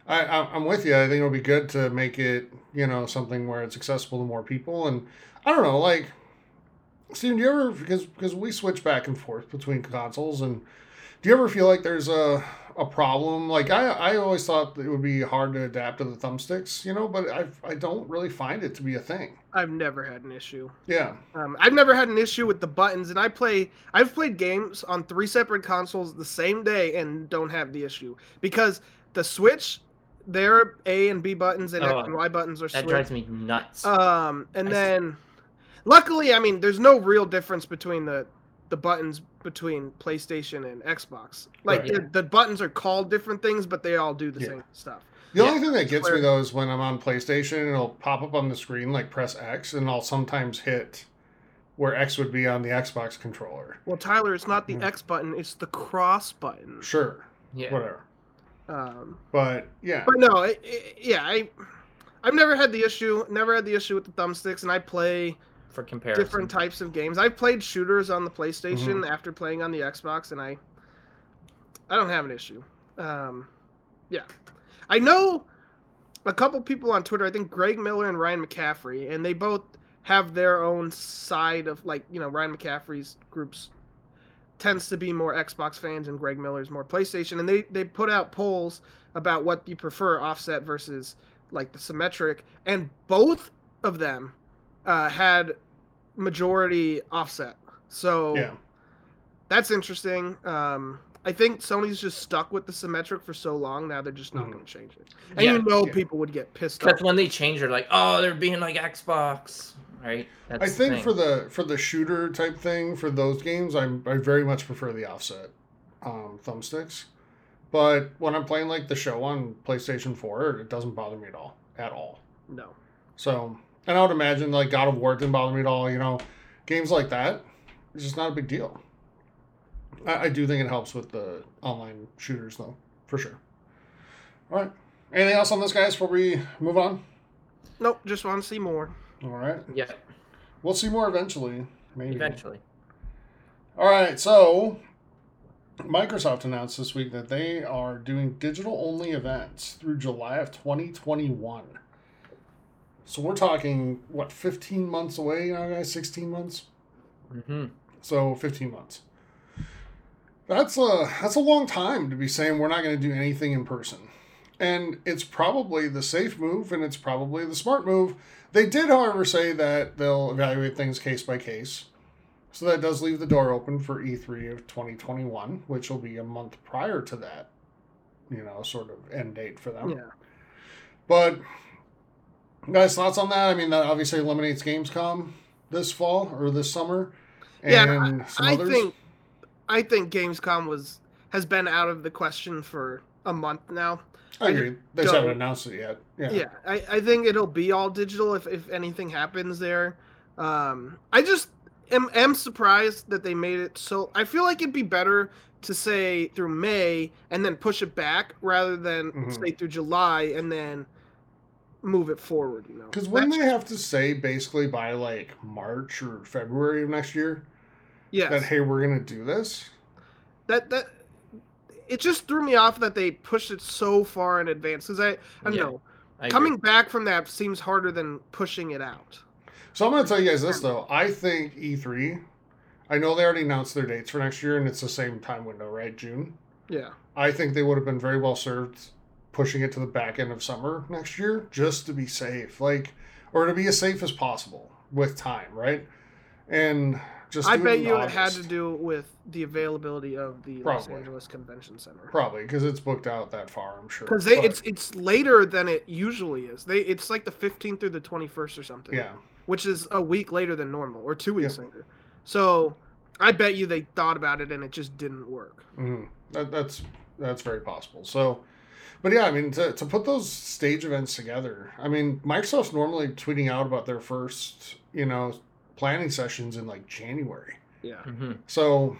I I- I'm with you. I think it'll be good to make it you know something where it's accessible to more people, and I don't know, like Steven, do you ever because because we switch back and forth between consoles and Do you ever feel like there's a a problem? Like I I always thought it would be hard to adapt to the thumbsticks, you know, but I I don't really find it to be a thing.
I've never had an issue.
Yeah.
Um, I've never had an issue with the buttons, and I play. I've played games on three separate consoles the same day and don't have the issue because the Switch, their A and B buttons and
Oh,
X and Y buttons are
That
switched.
drives me nuts.
Um, and
I see.
then, luckily, I mean, there's no real difference between the the buttons between PlayStation and Xbox. Like
Right.
the, the buttons are called different things, but they all do the
Yeah.
same stuff.
The
Yeah.
only thing that gets me though is when I'm on PlayStation it'll pop up on the screen like press X and I'll sometimes hit where X would be on the Xbox controller.
Well, Tyler, it's not the
Mhm.
X button; it's the cross button.
Sure.
yeah.
Whatever.
Um,
But yeah.
But no, it, it- yeah, I I've never had the issue. Never had the issue with the thumbsticks, and I play
For comparison.
different types of games. I've played shooters on the PlayStation
Mm-hmm.
after playing on the Xbox, and I I don't have an issue. Um, yeah, I know a couple people on Twitter. I think Greg Miller and Ryan McCaffrey, and they both have their own side of like you know Ryan McCaffrey's groups tends to be more Xbox fans and Greg Miller's more PlayStation, and they they put out polls about what you prefer offset versus like the symmetric, and both of them uh, had majority offset. So
yeah.
that's interesting. Um, I think Sony's just stuck with the symmetric for so long now they're just not
Mhm.
going to change it. And
Yeah,
you know
yeah.
people would get pissed
Because
off.
when they change, they're like, oh, they're being like Xbox, right? That's
I think
thing.
for the for the shooter type thing for those games, I'm I very much prefer the offset um, thumbsticks. But when I'm playing like the show on PlayStation 4, it doesn't bother me at all. At all.
No.
So, and I would imagine like God of War didn't bother me at all. You know, games like that, it's just not a big deal. I, I do think it helps with the online shooters though, for sure. All right. Anything else on this, guys, before we move on?
Nope, just want to see more.
All right.
yeah,
We'll see more eventually. Maybe.
eventually.
All right, so Microsoft announced this week that they are doing digital only events through July of 2021. So we're talking what 15 months away now, guys? 16 months.
hmm
So 15 months. That's a that's a long time to be saying we're not going to do anything in person. And it's probably the safe move and it's probably the smart move. They did, however, say that they'll evaluate things case by case. So that does leave the door open for E3 of 2021, which will be a month prior to that, you know, sort of end date for them.
Yeah.
But guys, thoughts on that? I mean, that obviously eliminates Gamescom this fall or this summer, and
Yeah,
some
I think I think Gamescom was has been out of the question for a month now.
I agree. They just haven't announced it yet. Yeah.
Yeah, I, I think it'll be all digital if, if anything happens there. Um, I just am, am surprised that they made it so. I feel like it'd be better to say through May and then push it back rather than
Mhm.
say through July and then move it forward. You know,
Because when
That's-
they have to say basically by like March or February of next year
Yeah.
that hey we're gonna do this,
that that it just threw me off that they pushed it so far in advance because I I don't
Yeah,
know
I agree.
coming back from that seems harder than pushing it out.
So I'm going to tell you guys this though. I think E3. I know they already announced their dates for next year, and it's the same time window, right? June.
Yeah,
I think they would have been very well served pushing it to the back end of summer next year, just to be safe, like, or to be as safe as possible with time, right? And just
I bet you it had to do with the availability of the Los Angeles Convention Center.
probably because it's booked out that far. I'm sure
Because they it's it's later than it usually is. They it's like the fifteenth through the twenty first or something.
yeah.
Which is a week later than normal, or two weeks
Yeah.
later. So I bet you they thought about it and it just didn't work.
hmm That, that's that's very possible. So, but yeah, I mean, to, to put those stage events together, I mean, Microsoft's normally tweeting out about their first, you know, planning sessions in like January.
Yeah.
Mhm.
So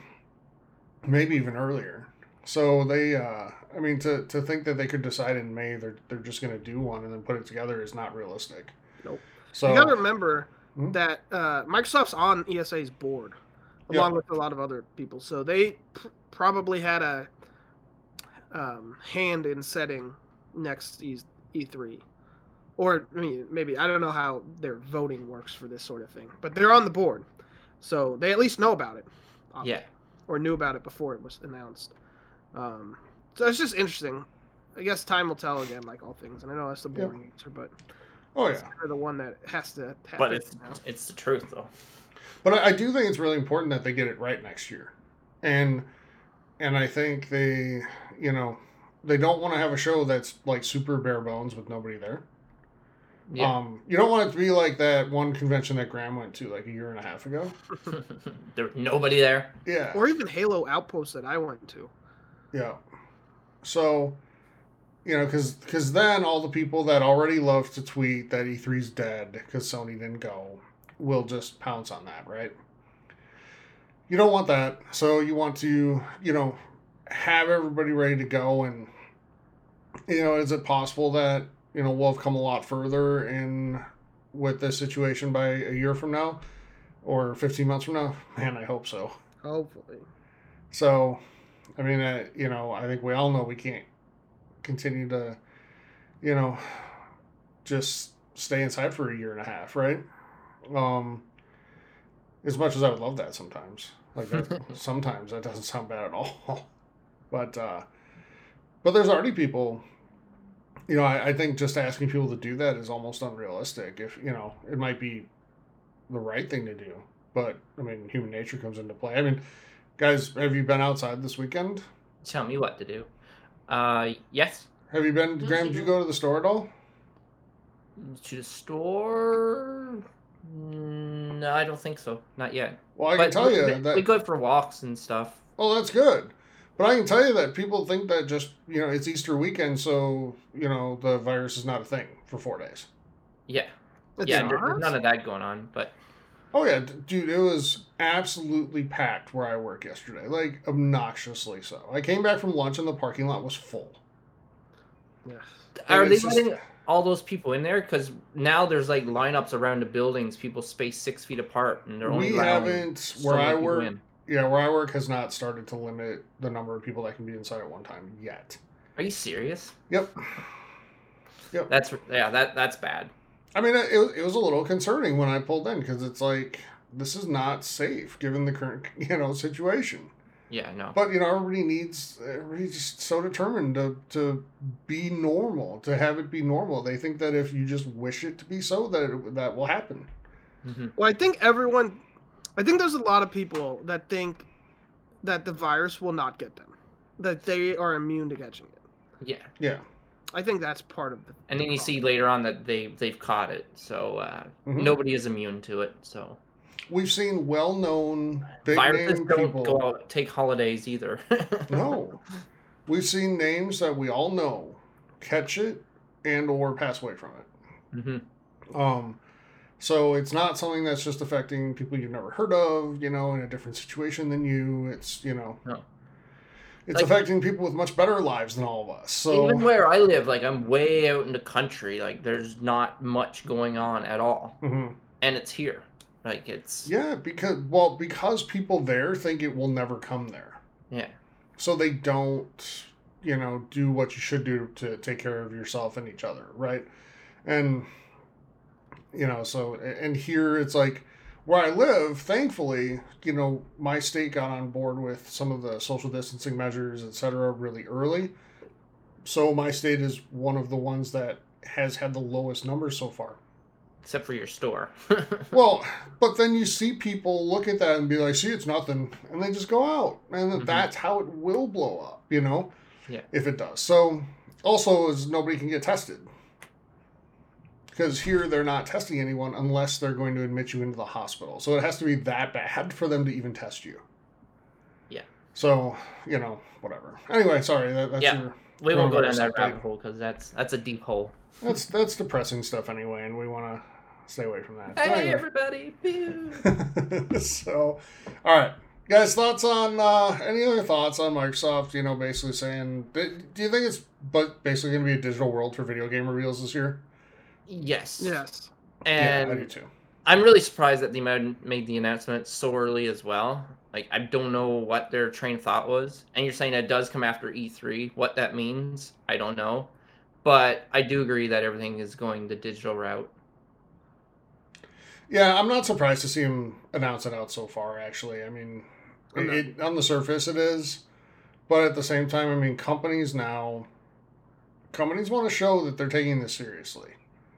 maybe even earlier. So they, uh, I mean, to, to think that they could decide in May they're they're just going to do one and then put it together is not realistic.
Nope.
So
you gotta remember
Hmm?
that uh, Microsoft's on ESA's board,
Yeah.
along with a lot of other people. So they pr- probably had a um, hand in setting next E E3, or I mean, maybe I don't know how their voting works for this sort of thing, but they're on the board, so they at least know about it.
Yeah.
or knew about it before it was announced. Um, so it's just interesting. I guess time will tell again, like all things. And I know that's the
Yeah.
boring answer, but
Oh
it's
yeah,
kind of the one that has to happen.
But it's
now.
it's the truth though.
but I, I do think it's really important that they get it right next year, and and I think they, you know, they don't want to have a show that's like super bare bones with nobody there.
Yeah.
Um, you don't want it to be like that one convention that Graham went to like a year and a half ago.
There's nobody there.
Yeah.
or even Halo Outpost that I went to.
Yeah. So, you know, because because then all the people that already love to tweet that E3's dead because Sony didn't go will just pounce on that, right? You don't want that. So you want to, you know, have everybody ready to go and you know, is it possible that, you know, we'll have come a lot further in with this situation by a year from now or 15 months from now? Man, I hope so.
Hopefully.
So, I mean, uh, you know, I think we all know we can't continue to, you know, just stay inside for a year and a half, right? Um, as much as I would love that sometimes, like that, sometimes that doesn't sound bad at all. But, uh, but there's already people, you know, I, I think just asking people to do that is almost unrealistic. If, you know, it might be the right thing to do, but I mean, human nature comes into play. I mean, Guys, have you been outside this weekend?
Tell me what to do. Uh, yes.
Have you been, Graham? Did you go to the store at all?
To the store? Mm, No, I don't think so. Not yet.
Well, I can tell
we,
you
we-
that.
we go for walks and stuff.
Oh, that's good. But I can tell you that people think that just you know it's Easter weekend, so you know the virus is not a thing for four days.
Yeah.
It's
yeah, there's none of that going on. But
Oh yeah, dude, it was absolutely packed where I work yesterday, like obnoxiously so. I came back from lunch and the parking lot was full.
Yeah.
are they
it's just-
letting all those people in there? Because now there's like lineups around the buildings, people spaced six feet apart, and they're only
We haven't
so
where I work.
in.
Yeah, where I work has not started to limit the number of people that can be inside at one time yet.
Are you serious?
Yep. Yep.
That's yeah, that that's bad.
I mean, it, was- it was a little concerning when I pulled in because it's like this is not safe given the current you know situation.
Yeah, no.
But you know, everybody needs everybody's just so determined to to be normal, to have it be normal. They think that if you just wish it to be so, that it, that will happen.
hmm
Well, I think everyone, I think there's a lot of people that think that the virus will not get them, that they are immune to catching it.
Yeah,
Yeah.
I think that's part of the.
and then you see later on that they they've caught it, so uh,
Mhm.
nobody is immune to it. So
We've seen well-known big
viruses
name
don't
people.
go out take holidays either.
No, we've seen names that we all know catch it and or pass away from it.
hmm
Um, so it's not something that's just affecting people you've never heard of, you know, in a different situation than you. It's you know,
No.
it's
Like-
affecting people with much better lives than all of us. So
Even where I live, like I'm way out in the country, like there's not much going on at all,
Mhm.
and it's here. Like it's
yeah, because well, because people there think it will never come there,
yeah.
so they don't, you know, do what you should do to take care of yourself and each other, right? And you know, so and here it's like where I live, thankfully, you know, my state got on board with some of the social distancing measures, et cetera, really early. So my state is one of the ones that has had the lowest numbers so far.
Except for your store.
Well, but then you see people look at that and be like, see, it's nothing. And they just go out. And
Mhm.
that's how it will blow up, you know?
Yeah.
If it does. So, also, is nobody can get tested. Because here they're not testing anyone unless they're going to admit you into the hospital. So it has to be that bad for them to even test you.
Yeah.
So, you know, whatever. Anyway, sorry. That, that's
Yeah.
your.
we won't go down that rabbit hole because that's that's a deep hole.
That's that's depressing stuff anyway, and we want to stay away from that.
Hey
anyway.
everybody!
So, all right, guys, thoughts on uh, any other thoughts on Microsoft? You know, basically saying, do do you think it's but basically going to be a digital world for video game reveals this year?
Yes.
Yes.
And
yeah, I do too.
I'm really surprised that they made made the announcement so early as well. Like I don't know what their train of thought was. And you're saying it does come after E3. What that means, I don't know. But I do agree that everything is going the digital route.
Yeah, I'm not surprised to see him announce it out so far. Actually, I mean,
I'm
it, it, on the surface it is, but at the same time, I mean, companies now, companies want to show that they're taking this seriously.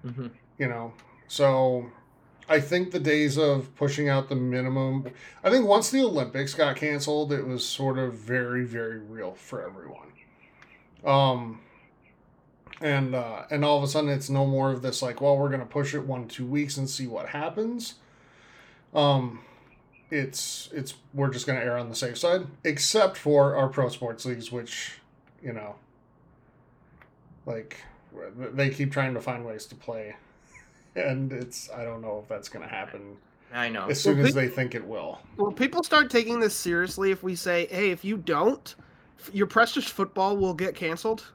Hmm
You know, so I think the days of pushing out the minimum. I think once the Olympics got canceled, it was sort of very, very real for everyone. Um, and uh, and all of a sudden, it's no more of this like, well, we're gonna push it one two weeks and see what happens. Um, it's it's we're just gonna err on the safe side, except for our pro sports leagues, which you know, like they keep trying to find ways to play and it's I don't know if that's going to happen
I know.
as soon
Well,
as
pe-
they think it will.
Will people start taking this seriously if we say, "Hey, if you don't, your precious football will get canceled"?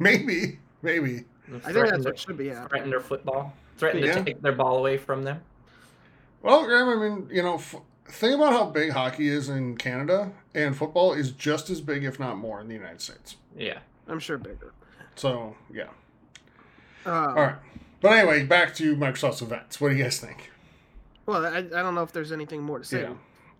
Maybe, maybe.
I think that's what should be happening.
threaten their football. Threaten
Yeah.
to take their ball away from them.
Well, Graham, I mean, you know, f- think about how big hockey is in Canada, and football is just as big, if not more, in the United States.
Yeah.
I'm sure bigger.
So, yeah.
Um,
All right. But anyway, back to Microsoft's events. What do you guys think?
Well, I, I don't know if there's anything more to say.
Yeah.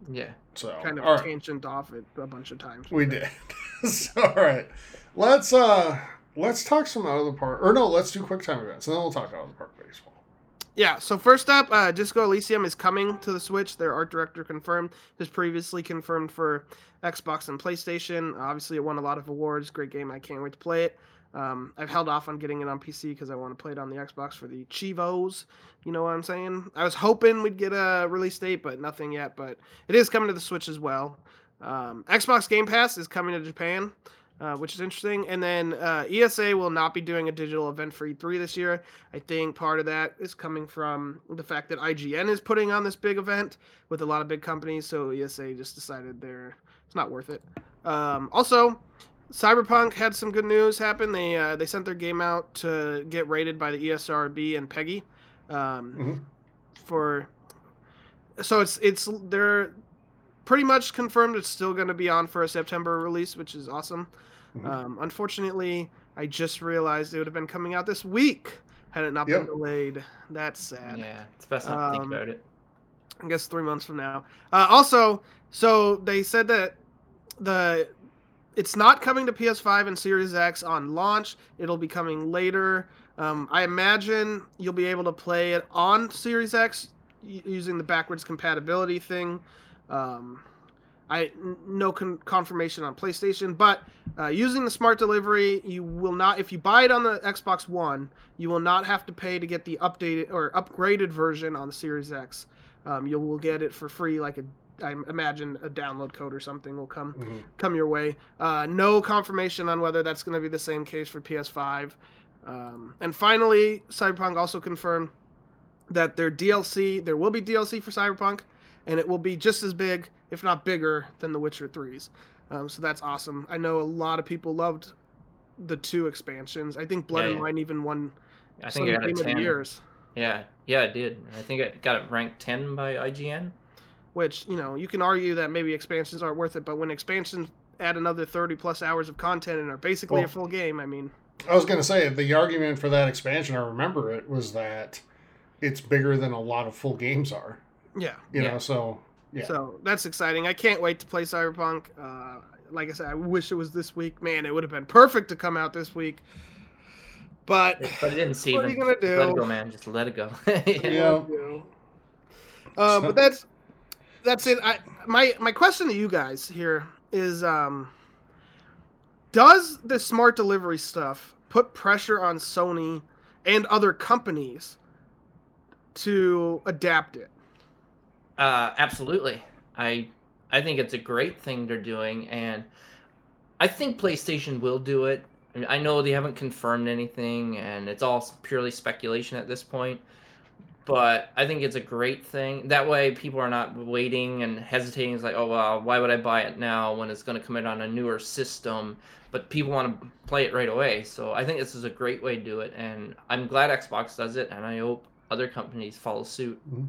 Yeah.
So,
Kind of
all right.
tangent off it a bunch of times.
We did. so, all right. Let's uh let's talk some out of the park. Or no, let's do quick time events, and then we'll talk out of the park baseball.
Yeah, so first up, uh, Disco Elysium is coming to the Switch. Their art director confirmed. It was previously confirmed for Xbox and PlayStation. Obviously, it won a lot of awards. Great game. I can't wait to play it. Um, I've held off on getting it on PC because I want to play it on the Xbox for the cheevos. You know what I'm saying? I was hoping we'd get a release date, but nothing yet. But it is coming to the Switch as well. Um, Xbox Game Pass is coming to Japan, uh, which is interesting. And then uh, ESA will not be doing a digital event for E3 this year. I think part of that is coming from the fact that IGN is putting on this big event with a lot of big companies. So ESA just decided they're it's not worth it. Um, also, Cyberpunk had some good news happen. They uh, they sent their game out to get rated by the ESRB and PEGI um,
Mhm.
for. So it's it's they're pretty much confirmed it's still going to be on for a September release, which is awesome.
Mhm.
Um, unfortunately, I just realized it would have been coming out this week had it not
Yep.
been delayed. That's sad.
Yeah. It's best not to think
Um,
about it.
I guess three months from now. Uh, also, so they said that the it's not coming to PS5 and Series X on launch. It'll be coming later. Um, I imagine you'll be able to play it on Series X using the backwards compatibility thing. Um, I no con- confirmation on PlayStation, but uh, using the smart delivery, you will not. If you buy it on the Xbox One, you will not have to pay to get the updated or upgraded version on the Series X. Um, you will get it for free, like a I imagine a download code or something will come
Mhm.
come your way. Uh, no confirmation on whether that's going to be the same case for PS5. Um, and finally, Cyberpunk also confirmed that their DLC, there will be DLC for Cyberpunk, and it will be just as big, if not bigger, than The Witcher 3's. Um, so that's awesome. I know a lot of people loved the two expansions. I think Blood
Yeah,
and
yeah.
Wine even won
I
some
think it got a
Game of the
10.
Years,
Yeah. Yeah, it did. I think it got it ranked 10 by IGN.
Which, you know, you can argue that maybe expansions aren't worth it, but when expansions add another 30 plus hours of content and are basically a full game, I mean,
I was going to say the argument for that expansion, I remember it, was that it's bigger than a lot of full games are.
yeah.
You
Yeah.
know, so yeah.
So that's exciting. I can't wait to play Cyberpunk. Uh, like I said, I wish it was this week. Man, it would have been perfect to come out this week. But
But it didn't see
What are you gonna do?
Let it go, man. Just let it go.
Yeah.
Uh, but that's that's it. I my my question to you guys here is um does the smart delivery stuff put pressure on Sony and other companies to adapt it?
Uh, absolutely. I I think it's a great thing they're doing, and I think PlayStation will do it. I, mean, I know they haven't confirmed anything, and it's all purely speculation at this point. But I think it's a great thing. That way, people are not waiting and hesitating. It's like, oh well, why would I buy it now when it's going to come in on a newer system? But people want to play it right away. So I think this is a great way to do it, and I'm glad Xbox does it, and I hope other companies follow suit. Mm-hmm.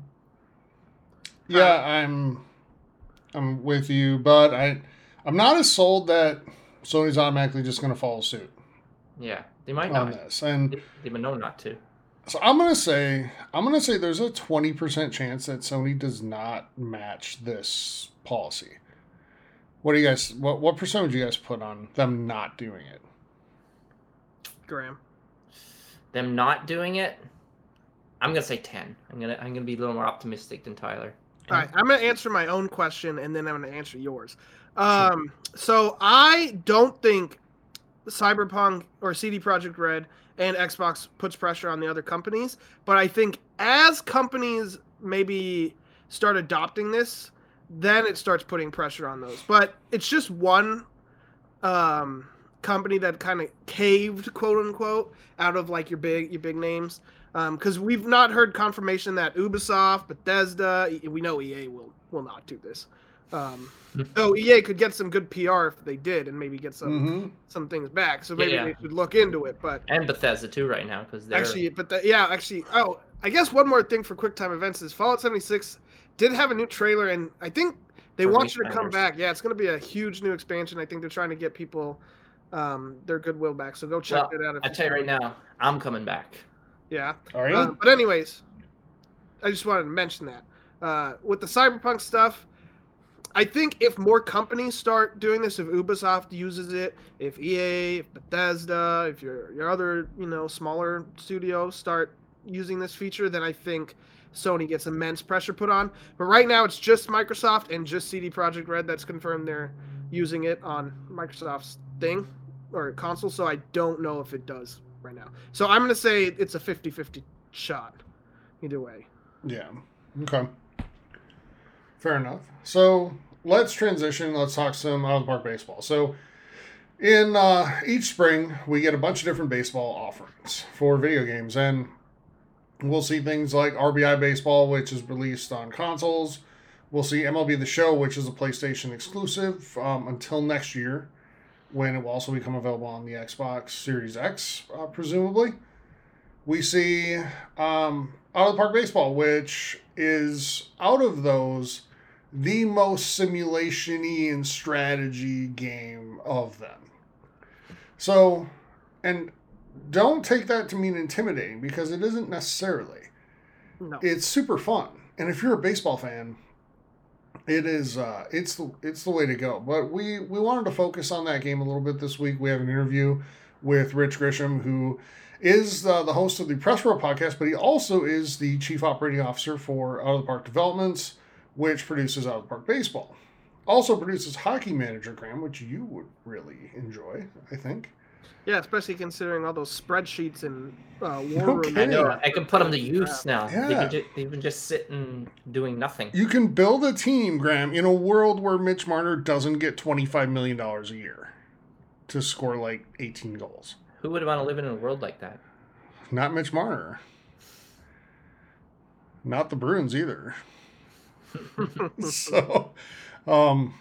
Yeah, I'm I'm with you, but I I'm not as sold that Sony's automatically just going to follow suit
Yeah, they might
on
not.
this. And
They, they've been known not to.
So I'm going to say I'm going to say there's a 20% chance that Sony does not match this policy. What do you guys? What what percent would you guys put on them not doing it?
Graham.
Them not doing it, I'm gonna say ten. I'm gonna I'm gonna be a little more optimistic than Tyler.
All right, I'm gonna answer my own question and then I'm gonna answer yours. Um, so I don't think Cyberpunk or CD Projekt Red and Xbox puts pressure on the other companies, but I think as companies maybe start adopting this, then it starts putting pressure on those. But it's just one um, company that kind of caved, quote unquote, out of like your big your big names. Because we've not heard confirmation that Ubisoft, Bethesda, we know EA will will not do this. Um, so EA could get some good PR if they did, and maybe get some
Mm-hmm.
some things back. So maybe
Yeah.
they should look into it. But
And Bethesda too right now because they're
Actually, but the, yeah, actually, oh, I guess one more thing for QuickTime events is Fallout 76 did have a new trailer, and I think they
For
want you to come back. Yeah, it's going to be a huge new expansion. I think they're trying to get people um, their goodwill back. So go check
well,
it out. If
I tell you right now, I'm coming back.
Yeah.
All right.
Uh, but anyways, I just wanted to mention that uh, with the cyberpunk stuff. I think if more companies start doing this, if Ubisoft uses it, if EA, if Bethesda, if your your other you know smaller studios start using this feature, then I think Sony gets immense pressure put on. But right now, it's just Microsoft and just CD Projekt Red that's confirmed they're using it on Microsoft's thing or console. So I don't know if it does right now. So I'm to say it's a 50 50 shot either way.
Yeah. Okay. Fair enough. So let's transition. Let's talk some out of the park baseball. So in uh, each spring, we get a bunch of different baseball offerings for video games, and we'll see things like RBI Baseball, which is released on consoles. We'll see MLB The Show, which is a PlayStation exclusive um, until next year, when it will also become available on the Xbox Series X, uh, presumably we see um, out of the park baseball, which is out of those the most simulation-y and strategy game of them. So, and don't take that to mean intimidating because it isn't necessarily.
No.
It's super fun, and if you're a baseball fan, it is uh, it's the it's the way to go. But we we wanted to focus on that game a little bit this week. We have an interview with Rich Grisham, who is uh, the host of the Press Row podcast, but he also is the chief operating officer for Out of the Park Developments, which produces Out of the Park Baseball. Also produces Hockey Manager Graham, which you would really enjoy, I think.
Yeah, especially considering all those spreadsheets and uh, war
No
room.
kidding.
I know. I can put them to use now. They
Yeah.
can ju- they've been just sitting doing nothing.
You can build a team, Graham, in a world where Mitch Marner doesn't get $25 million a year to score like 18 goals.
Who would want to live in a world like that?
Not Mitch Marner. Not the Bruins either. so, um,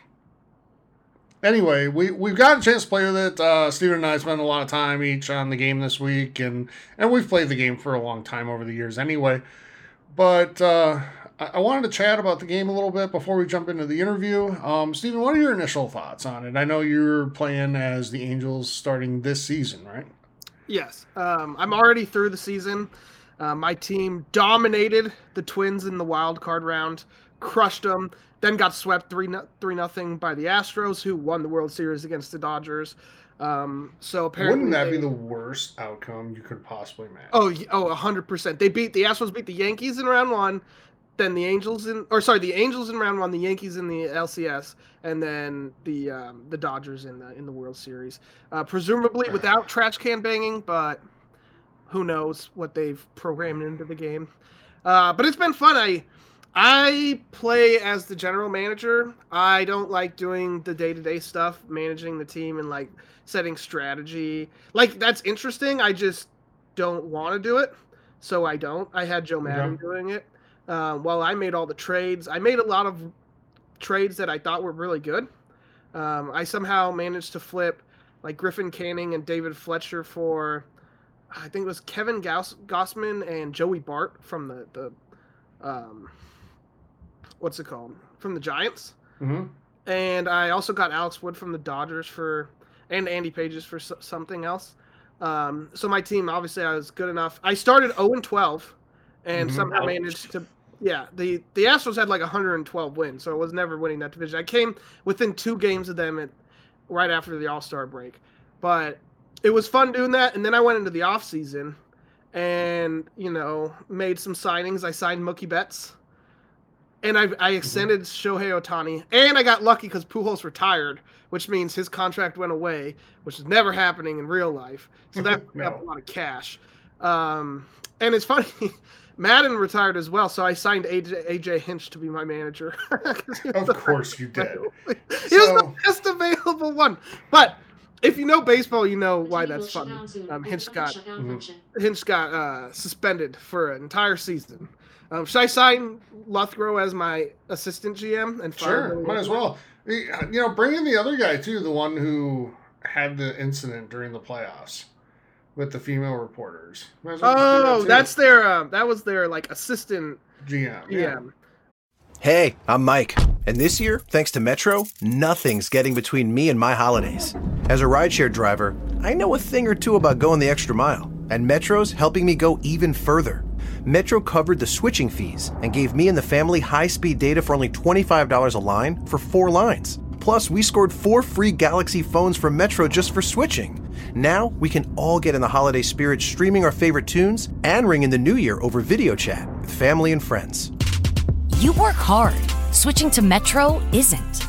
anyway, we we've got a chance to play with it. Uh, Steven and I spent a lot of time each on the game this week, and and we've played the game for a long time over the years, anyway. But uh, I, I wanted to chat about the game a little bit before we jump into the interview. Um, Steven, what are your initial thoughts on it? I know you're playing as the Angels starting this season, right?
Yes, um, I'm already through the season. Uh, my team dominated the Twins in the wild card round, crushed them, then got swept three three nothing by the Astros, who won the World Series against the Dodgers. Um, so apparently,
Wouldn't that be the worst outcome you could possibly imagine?
Oh, oh, hundred percent. They beat the Astros beat the Yankees in round one, then the Angels in or sorry, the Angels in round one, the Yankees in the LCS, and then the um, the Dodgers in the in the World Series. Uh, presumably without trash can banging, but who knows what they've programmed into the game. Uh, but it's been fun. I I play as the general manager. I don't like doing the day to day stuff, managing the team and like setting strategy. Like that's interesting. I just don't want to do it, so I don't. I had Joe Maddon
Okay.
doing it. Uh, while I made all the trades, I made a lot of trades that I thought were really good. Um, I somehow managed to flip like Griffin Canning and David Fletcher for, I think it was Kevin Gauss, Gausman and Joey Bart from the the, um, what's it called from the Giants.
hmm
And I also got Alex Wood from the Dodgers for, and Andy Pages for something else. Um, so my team, obviously, I was good enough. I started 0 and 12, and
Mhm.
somehow managed to Yeah, the the Astros had like 112 wins, so I was never winning that division. I came within two games of them at right after the All Star break, but it was fun doing that. And then I went into the off season, and you know made some signings. I signed Mookie Betts, and I I extended Shohei Ohtani, and I got lucky because Pujols retired, which means his contract went away, which is never happening in real life. So that freed up a lot of cash. Um, and it's funny. Maddon retired as well, so I signed AJ, AJ Hinch to be my manager.
Of course you did.
he was the best available one. But if you know baseball, you know why that's funny. Um, Hinch got Hinch got uh, suspended for an entire season. Um, should I sign Luhnow as my assistant GM and fire
Sure, might as well. You know, bring in the other guy too, the one who had the incident during the playoffs with the female reporters. Might as well do that,
Oh, that's their um, that was their like assistant
GM.
GM.
Hey, I'm Mike, and this year, thanks to Metro, nothing's getting between me and my holidays. As a rideshare driver, I know a thing or two about going the extra mile, and Metro's helping me go even further. Metro covered the switching fees and gave me and the family high speed data for only $25 a line for four lines. Plus, we scored four free Galaxy phones from Metro just for switching. Now, we can all get in the holiday spirit streaming our favorite tunes and ring in the new year over video chat with family and friends.
You work hard. Switching to Metro isn't.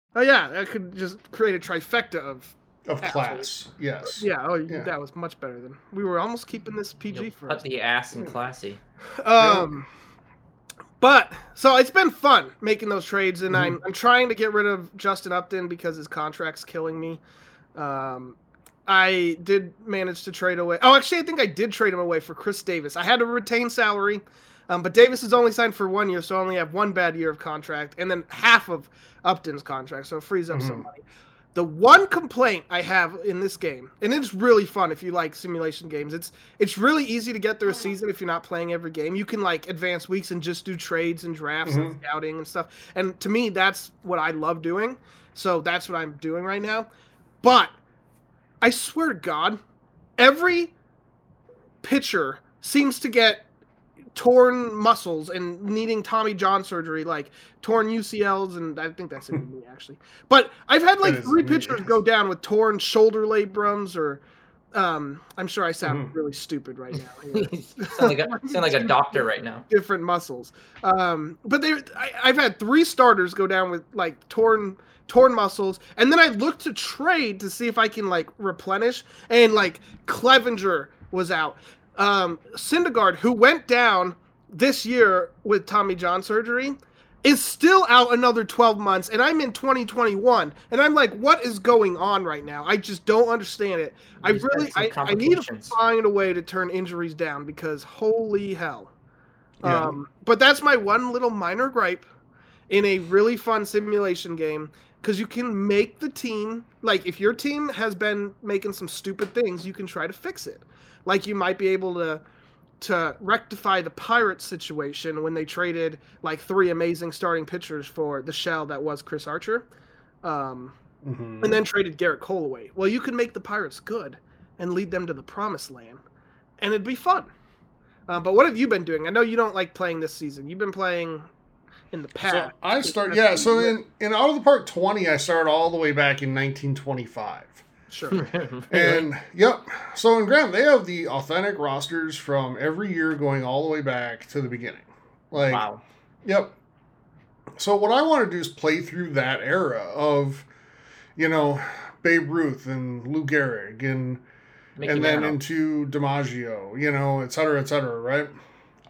Oh yeah, I could just create a trifecta of
Of class, yes.
Yeah, oh,
Yeah.
that was much better than we were almost keeping this PG for
Put
us.
the ass in classy.
Um, but so it's been fun making those trades, and
Mm-hmm.
I'm I'm trying to get rid of Justin Upton because his contract's killing me. Um, I did manage to trade away. Oh, actually, I think I did trade him away for Chris Davis. I had to retain salary, um, but Davis is only signed for one year, so I only have one bad year of contract, and then half of Upton's contract, so it frees up some mm-hmm. money. The one complaint I have in this game, and it's really fun if you like simulation games. It's it's really easy to get through a season if you're not playing every game. You can like advance weeks and just do trades and drafts and mm-hmm. scouting and stuff. And to me, that's what I love doing. So that's what I'm doing right now. But I swear to God, every pitcher seems to get torn muscles and needing Tommy John surgery, like torn UCLs, and I think that's in me actually. But I've had like three pitchers go down with torn shoulder labrums, or um, I'm sure I sound
Mhm.
really stupid right now. here.
sound like a sound like a doctor right now.
different muscles. Um, but they, I, I've had three starters go down with like torn torn muscles, and then I looked to trade to see if I can like replenish, and like Clevinger was out. Um, Syndergaard, who went down this year with Tommy John surgery, is still out another 12 months, and I'm in 2021, and I'm like, what is going on right now? I just don't understand it. I really, I, I need to find a way to turn injuries down because holy hell.
Yeah.
Um, but that's my one little minor gripe in a really fun simulation game because you can make the team like if your team has been making some stupid things, you can try to fix it. Like you might be able to to rectify the Pirates situation when they traded like three amazing starting pitchers for the shell that was Chris Archer, um,
Mhm.
and then traded Gerrit Cole away. Well, you could make the Pirates good and lead them to the promised land, and it'd be fun. Uh, but what have you been doing? I know you don't like playing this season. You've been playing in the
So
past.
I start, yeah. So in, in Out of the Park 20, I started all the way back in 1925.
Sure.
And yep. So in Graham, they have the authentic rosters from every year going all the way back to the beginning. Like,
wow.
yep. So what I want to do is play through that era of, you know, Babe Ruth and Lou Gehrig and
Mickey
and then
Mantle.
into DiMaggio, you know, et cetera, et cetera, right?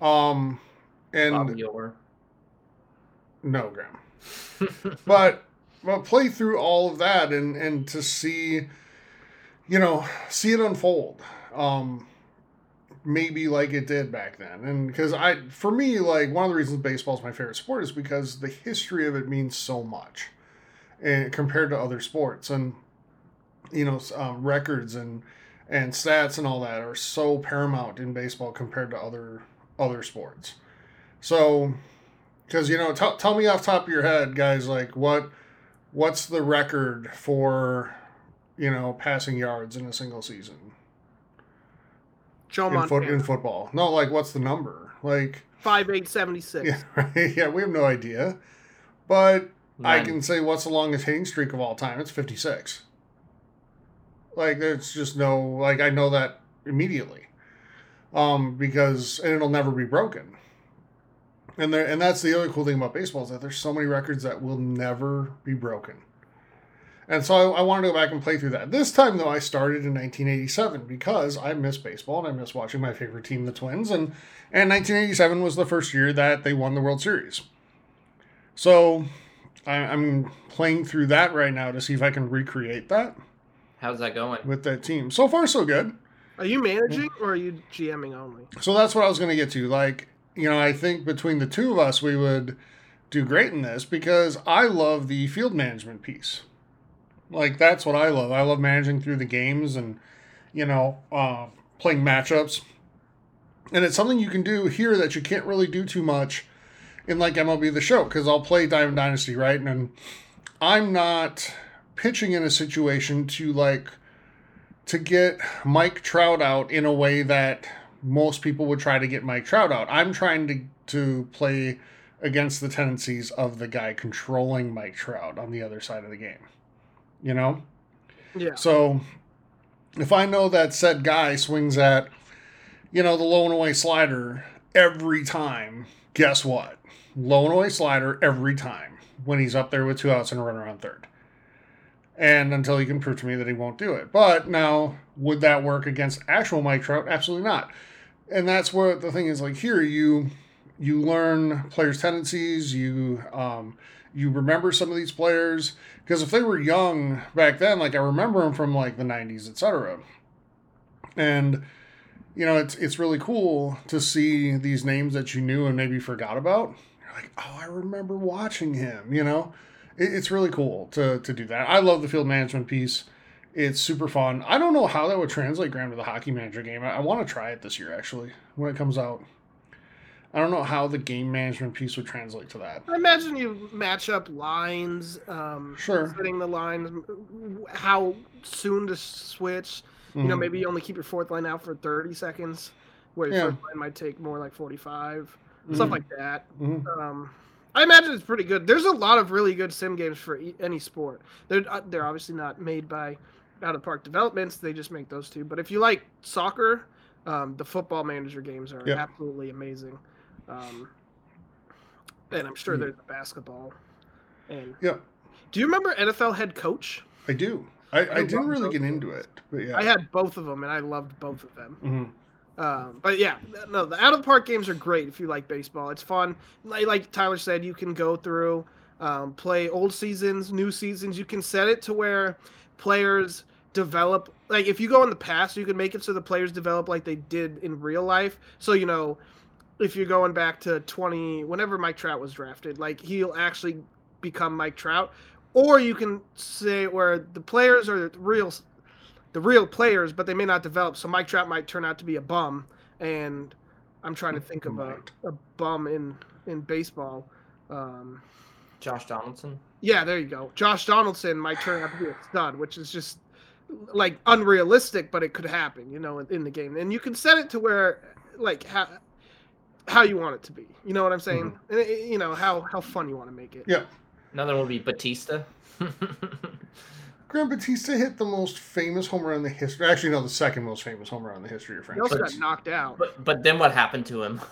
Um, and
Bobby
no, Graham. but but play through all of that and and to see, you know, see it unfold. Um, maybe like it did back then, and because I, for me, like one of the reasons baseball is my favorite sport is because the history of it means so much, and compared to other sports, and you know, um, records and and stats and all that are so paramount in baseball compared to other other sports. So, because you know, t- tell me off top of your head, guys, like what what's the record for you know passing yards in a single season
Joe
in,
Montana,
in football? No, like what's the number? Like,
five eight seventy six.
yeah, right? yeah, we have no idea, but I can say what's the longest hitting streak of all time? It's fifty six. Like, there's just no like I know that immediately, um, because and it'll never be broken. And there, and that's the other cool thing about baseball is that there's so many records that will never be broken. And so I, I wanted to go back and play through that. This time though, I started in 1987 because I miss baseball and I miss watching my favorite team, the Twins, and and 1987 was the first year that they won the World Series. So I, I'm playing through that right now to see if I can recreate that
How's that going?
with that team. So far, so good.
Are you managing or are you GMing only?
So that's what I was going to get to. Like, you know, I think between the two of us, we would do great in this because I love the field management piece. Like, that's what I love. I love managing through the games and, you know, uh, playing matchups. And it's something you can do here that you can't really do too much in like MLB The Show because I'll play Diamond Dynasty, right? And I'm not pitching in a situation to like to get Mike Trout out in a way that most people would try to get Mike Trout out. I'm trying to to play against the tendencies of the guy controlling Mike Trout on the other side of the game. You know?
Yeah.
So if I know that said guy swings at, you know, the low and away slider every time, guess what? Low and away slider every time when he's up there with two outs and a runner on third. And until he can prove to me that he won't do it. But now, would that work against actual Mike Trout? Absolutely not. And that's where the thing is like here, you you learn players' tendencies, you um, you remember some of these players because if they were young back then, like I remember them from like the '90s, etc. And you know, it's it's really cool to see these names that you knew and maybe forgot about. You're like, oh, I remember watching him. You know, it, it's really cool to to do that. I love the field management piece. It's super fun. I don't know how that would translate, Graham, to the hockey manager game. I, I want to try it this year actually when it comes out. I don't know how the game management piece would translate to that.
I imagine you match up lines, um,
Sure.
setting the lines, how soon to switch. You know,
Mhm.
maybe you only keep your fourth line out for 30 seconds, where your
Yeah.
first line might take more like 45, stuff
Mhm.
like that.
Mhm.
Um, I imagine it's pretty good. There's a lot of really good sim games for e- any sport. They're uh, they're obviously not made by out of park developments. They just make those two. But if you like soccer, um, the football manager games are
Yep.
absolutely amazing. Um, and I'm sure
Mm.
there's a basketball. And
Yeah,
do you remember NFL head coach?
I do. I, I,
I
didn't really get into it, but yeah.
I had both of them, and I loved both of them.
Mhm.
Um, but yeah, no, the out of the park games are great if you like baseball. It's fun. Like, like Tyler said, you can go through, um, play old seasons, new seasons. You can set it to where players develop. Like if you go in the past, you can make it so the players develop like they did in real life. So you know, if you're going back to 20, whenever Mike Trout was drafted, like he'll actually become Mike Trout. Or you can say where the players are the real the real players, but they may not develop. So Mike Trout might turn out to be a bum, and I'm trying to think of a, a bum in in baseball. Um,
Josh Donaldson.
yeah, there you go. Josh Donaldson might turn out to be a stud, which is just like unrealistic, but it could happen, you know, in, in the game. And you can set it to where like how how you want it to be. You know what I'm saying? And, uh, You know how how fun you want to make it.
Yeah.
Another one would be Bautista.
Graham Bautista hit the most famous home run in the history. Actually, no, the second most famous home run in the history of
He also
franchise.
got knocked out.
but but then what happened to him?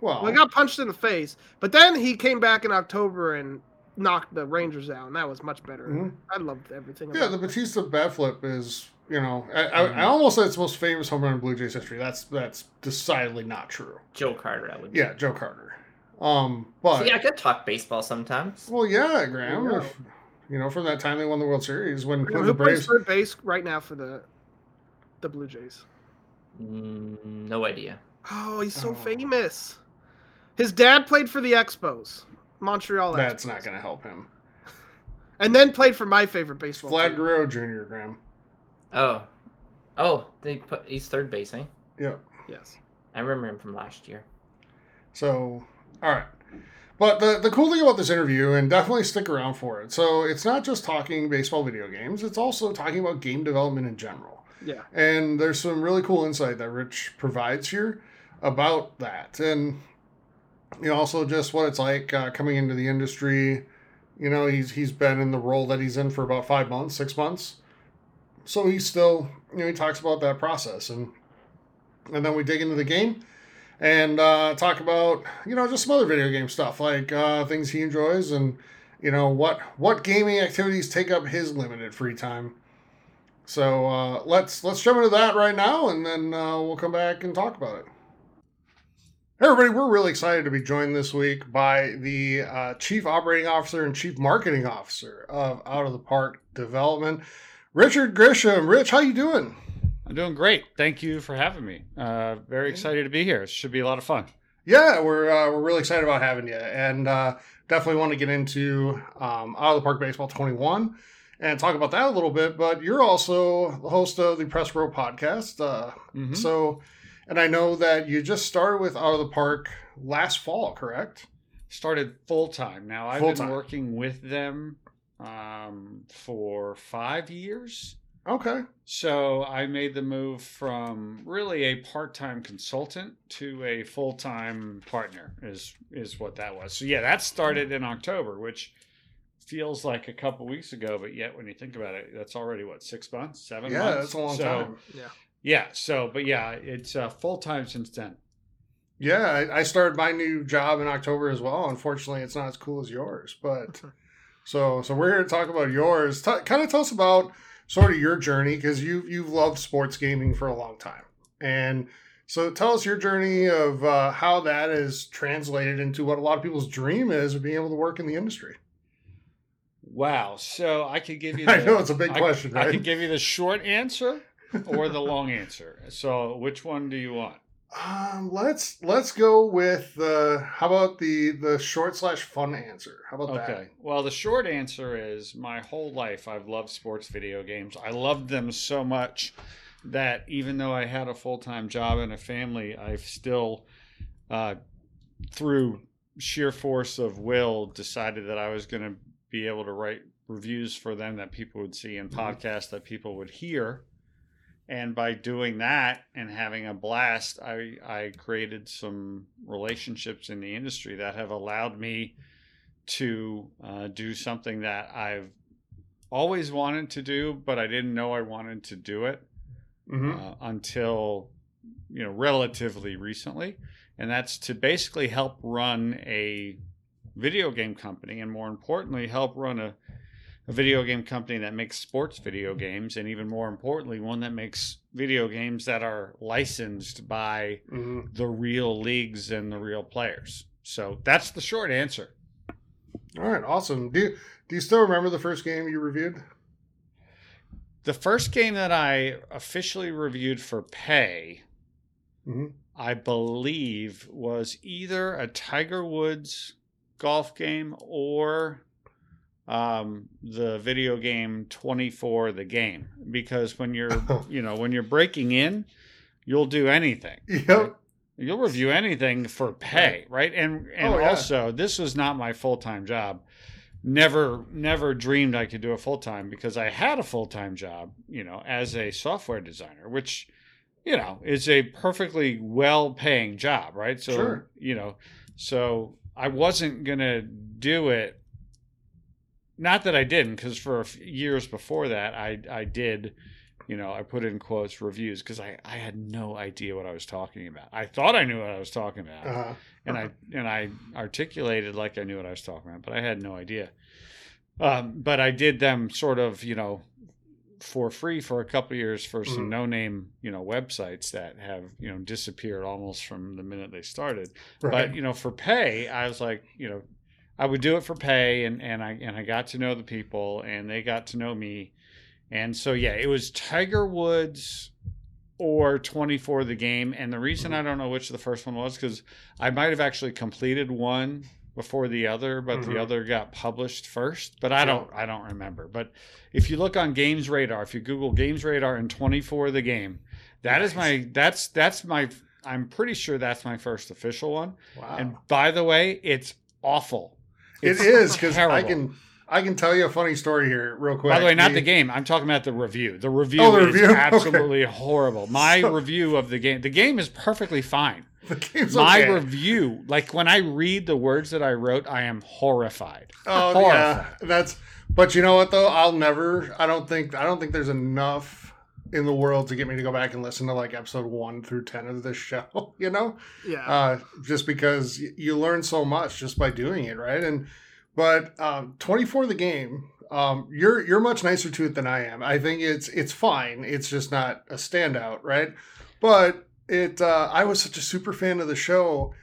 Well,
Well, he got punched in the face, but then he came back in October and knocked the Rangers out, and that was much better.
Mhm.
I loved everything.
yeah,
about
the. Bautista bat flip is, you know, I, I,
Mm-hmm.
I almost said it's the most famous home run in Blue Jays history. That's that's decidedly not true.
Joe Carter, that would be.
Yeah, Joe Carter. Um, but
So yeah, I could talk baseball sometimes.
well, yeah, Graham.
Yeah.
If, you know, from that time they won the World Series when,
You know,
when
who
the
plays
Braves.
third base right now for the the Blue Jays?
Mm, no idea.
Oh, he's so
Oh.
famous. His dad played for the Expos, Montreal.
That's
Expos,
not going to help him.
And then played for my favorite baseball.
Vlad
team.
Guerrero Jr. Graham.
Oh, oh, they put he's third base, eh?
Yeah.
Yes.
I remember him from last year.
So, all right. But the, the cool thing about this interview, and definitely stick around for it. So, it's not just talking baseball video games, it's also talking about game development in general.
Yeah.
And there's some really cool insight that Rich provides here about that. And, you know, also just what it's like uh, coming into the industry. You know, he's he's been in the role that he's in for about five months, six months. So he still, you know, he talks about that process. And, and then we dig into the game and uh, talk about you know just some other video game stuff like uh, things he enjoys and you know what what gaming activities take up his limited free time. So uh, let's let's jump into that right now, and then uh, we'll come back and talk about it. Hey everybody, we're really excited to be joined this week by the uh, Chief Operating Officer and Chief Marketing Officer of Out of the Park Development, Richard Grisham. Rich, how you doing?
I'm doing great. Thank you for having me. Uh, very excited to be here. It should be a lot of fun.
Yeah, we're uh, we're really excited about having you, and uh, definitely want to get into um, Out of the Park Baseball 21 and talk about that a little bit. But you're also the host of the Press Row podcast, uh,
Mhm.
so and I know that you just started with Out of the Park last fall, correct?
Started full time. Now I've
Full-time.
been working with them um, for five years.
Okay.
So I made the move from really a part-time consultant to a full-time partner is is what that was. So yeah, that started in October, which feels like a couple weeks ago, but yet when you think about it, that's already what six months, seven
Yeah,
months.
Yeah, that's a long
So,
time.
Yeah.
Yeah. So, but yeah, it's uh, full time since then.
Yeah, I, I started my new job in October as well. Unfortunately, it's not as cool as yours, but so so we're here to talk about yours. T- kind of tell us about sort of your journey because you you've loved sports gaming for a long time, and so tell us your journey of uh, how that is translated into what a lot of people's dream is of being able to work in the industry.
Wow. So I could give you.
I know it's a big
I-
question,
I
right?
could give you the short answer or the long answer. So which one do you want?
Um, let's let's go with the how about the the short slash fun answer? How about
Okay.
that?
Well, the short answer is my whole life I've loved sports video games. I loved them so much that even though I had a full time job and a family, I've still, uh, through sheer force of will, decided that I was going to be able to write reviews for them that people would see and podcasts that people would hear. And by doing that and having a blast, I, I created some relationships in the industry that have allowed me to uh, do something that I've always wanted to do, but I didn't know I wanted to do it
Mhm.
uh, until you know relatively recently, and that's to basically help run a video game company, and more importantly, help run a, a video game company that makes sports video games, and even more importantly, one that makes video games that are licensed by
Mhm.
the real leagues and the real players. So that's the short answer.
All right, awesome. Do you, do you still remember the first game you reviewed?
The first game that I officially reviewed for pay,
Mhm.
I believe, was either a Tiger Woods golf game or um, the video game 24 the game because when you're you know when you're breaking in you'll do anything
Yep.
You'll review anything for pay, right? And and
Oh, yeah.
also, this was not my full time job. Never, never dreamed I could do a full time because I had a full time job, you know, as a software designer, which, you know, is a perfectly well paying job, right? So,
Sure.
you know, so I wasn't gonna do it. Not that I didn't, because for a years before that, I I did you know, I put in quotes reviews because I, I had no idea what I was talking about. I thought I knew what I was talking about,
Uh-huh.
and I and I articulated like I knew what I was talking about, but I had no idea. Um, but I did them sort of, you know, for free for a couple years for some
Mhm.
no name, you know, websites that have you know disappeared almost from the minute they started.
Right.
But you know, for pay, I was like, you know, I would do it for pay, and and I and I got to know the people, and they got to know me, and so yeah, it was Tiger Woods or 24 the game, and the reason I don't know which the first one was because I might have actually completed one before the other, but
Mhm.
the other got published first. But I don't I don't remember. But if you look on Games Radar, if you Google Games Radar and 24 the game, that is my that's that's my I'm pretty sure that's my first official one.
Wow.
And by the way, it's awful.
It
It's
because I can I can tell you a funny story here real quick.
By the way, not the game. I'm talking about the review. The review
Oh, the
is
review? Okay.
absolutely horrible. My
So-
review of the game. The game is perfectly fine.
The game's
My
okay.
review, like when I read the words that I wrote, I am horrified.
Oh
horrified.
yeah, that's. But you know what though? I'll never. I don't think. I don't think there's enough in the world to get me to go back and listen to like episode one through ten of this show. You know,
Yeah.
uh, just because you learn so much just by doing it, right? And but um, twenty four the game. Um, you're you're much nicer to it than I am. I think it's it's fine. It's just not a standout, right? But it. Uh, I was such a super fan of the show.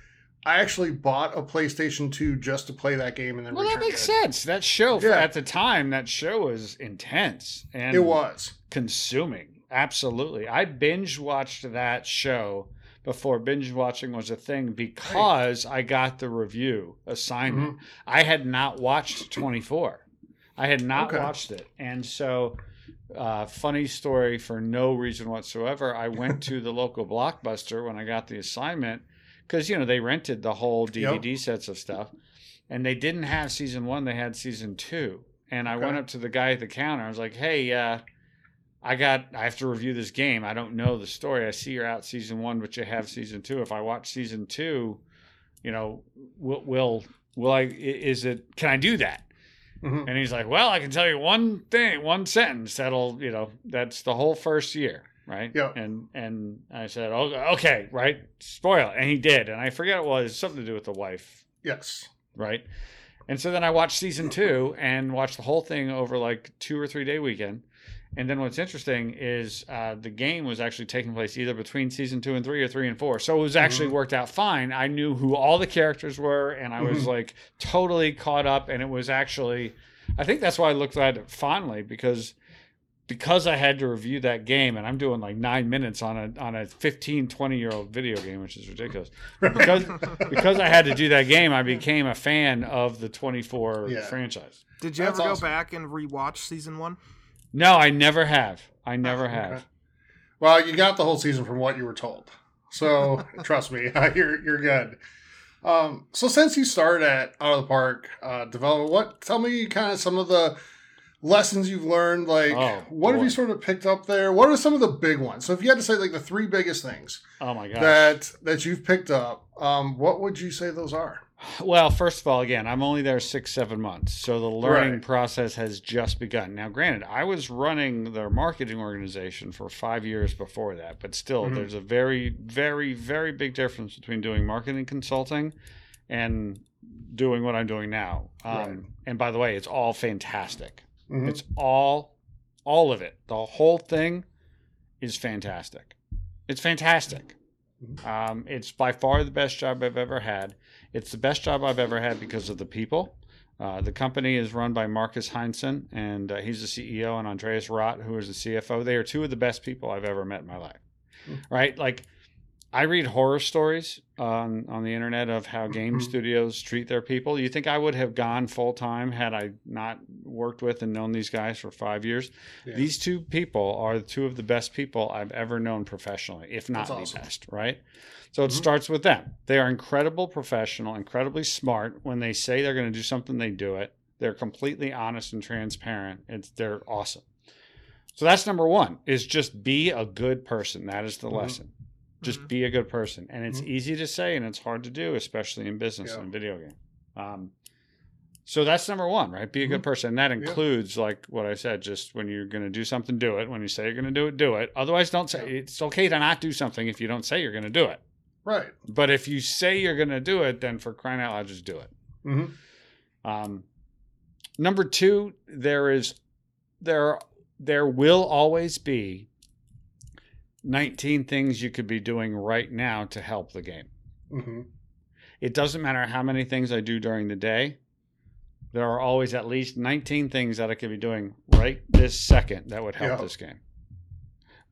I actually bought a PlayStation 2 just to play that game and then
Well, that makes
it.
sense. That show
Yeah.
at the time, that show was intense and
It was.
consuming. Absolutely, I binge watched that show before binge watching was a thing because I got the review assignment.
Mm-hmm.
I had not watched 24. I had not
Okay.
watched it, and so uh, funny story for no reason whatsoever. I went to the local blockbuster when I got the assignment because you know they rented the whole
Yep.
DVD sets of stuff, and they didn't have season one; they had season two. And I went up to the guy at the counter. I was like, "Hey, uh, I got I have to review this game. I don't know the story. I see you're out season one, but you have season two. If I watch season two, you know, will will will I? Is it? Can I do that?"
Mhm.
And he's like, "Well, I can tell you one thing, one sentence that'll, you know, that's the whole first year, right?"
Yeah.
And and I said, "Oh, okay, right, spoil it," and he did, and I forget it was something to do with the wife,
Yes.
right? And so then I watched season two and watched the whole thing over like two or three day weekend. And then what's interesting is uh, the game was actually taking place either between season two and three or three and four. So it was actually worked out fine. I knew who all the characters were and I was
Mhm.
like totally caught up. And it was actually, I think that's why I looked at it fondly because because I had to review that game and I'm doing like nine minutes on a on a 15, 20 year old video game, which is ridiculous. Because because I had to do that game, I became a fan of the 24
Yeah.
franchise.
Did you
That's
ever
awesome.
go back and rewatch season one?
No, I never have. I never have.
Okay. Well, you got the whole season from what you were told. So trust me, you're you're good. Um, so since you started at Out of the Park uh, Development, what tell me kind of some of the lessons you've learned. Like,
Oh,
what have you sort of picked up there? What are some of the big ones? So if you had to say like the three biggest things
Oh my gosh.
that that you've picked up, um, what would you say those are?
Well, first of all, again, I'm only there six, seven months. So the learning
Right.
process has just begun. Now, granted, I was running their marketing organization for five years before that, but still,
Mhm.
there's a very, very, very big difference between doing marketing consulting and doing what I'm doing now. Um,
Right.
And by the way, it's all fantastic.
Mhm.
It's all, all of it. The whole thing is fantastic. It's fantastic. Um, it's by far the best job I've ever had. It's the best job I've ever had because of the people. Uh, the company is run by Markus Heinsohn, and uh, he's the CEO, and Andreas Raht, who is the CFO. They are two of the best people I've ever met in my life. Right? Like, I read horror stories on on the internet of how game
Mhm.
studios treat their people. You think I would have gone full time had I not worked with and known these guys for five years?
Yeah.
These two people are two of the best people I've ever known professionally, if not
That's
the
awesome.
best. Right? So it
Mhm.
starts with them. They are incredible professional, incredibly smart. When they say they're going to do something, they do it. They're completely honest and transparent. It's they're awesome. So that's number one: is just be a good person. That is the
Mhm.
lesson. Just
Mhm.
be a good person, and it's
Mhm.
easy to say, and it's hard to do, especially in business
Yeah.
and video game. Um, So that's number one, right? Be a good
Mhm.
person. And that
Yeah.
includes, like what I said, just when you're going to do something, do it. When you say you're going to do it, do it. Otherwise, don't say it's okay to not do something if you don't say you're going to do it.
Right.
But if you say you're going to do it, then for crying out loud, just do it.
hmm
Um, number two, there is there there will always be 19 things you could be doing right now to help the game.
hmm
It doesn't matter how many things I do during the day. There are always at least 19 things that I could be doing right this second that would help
Yeah.
this game.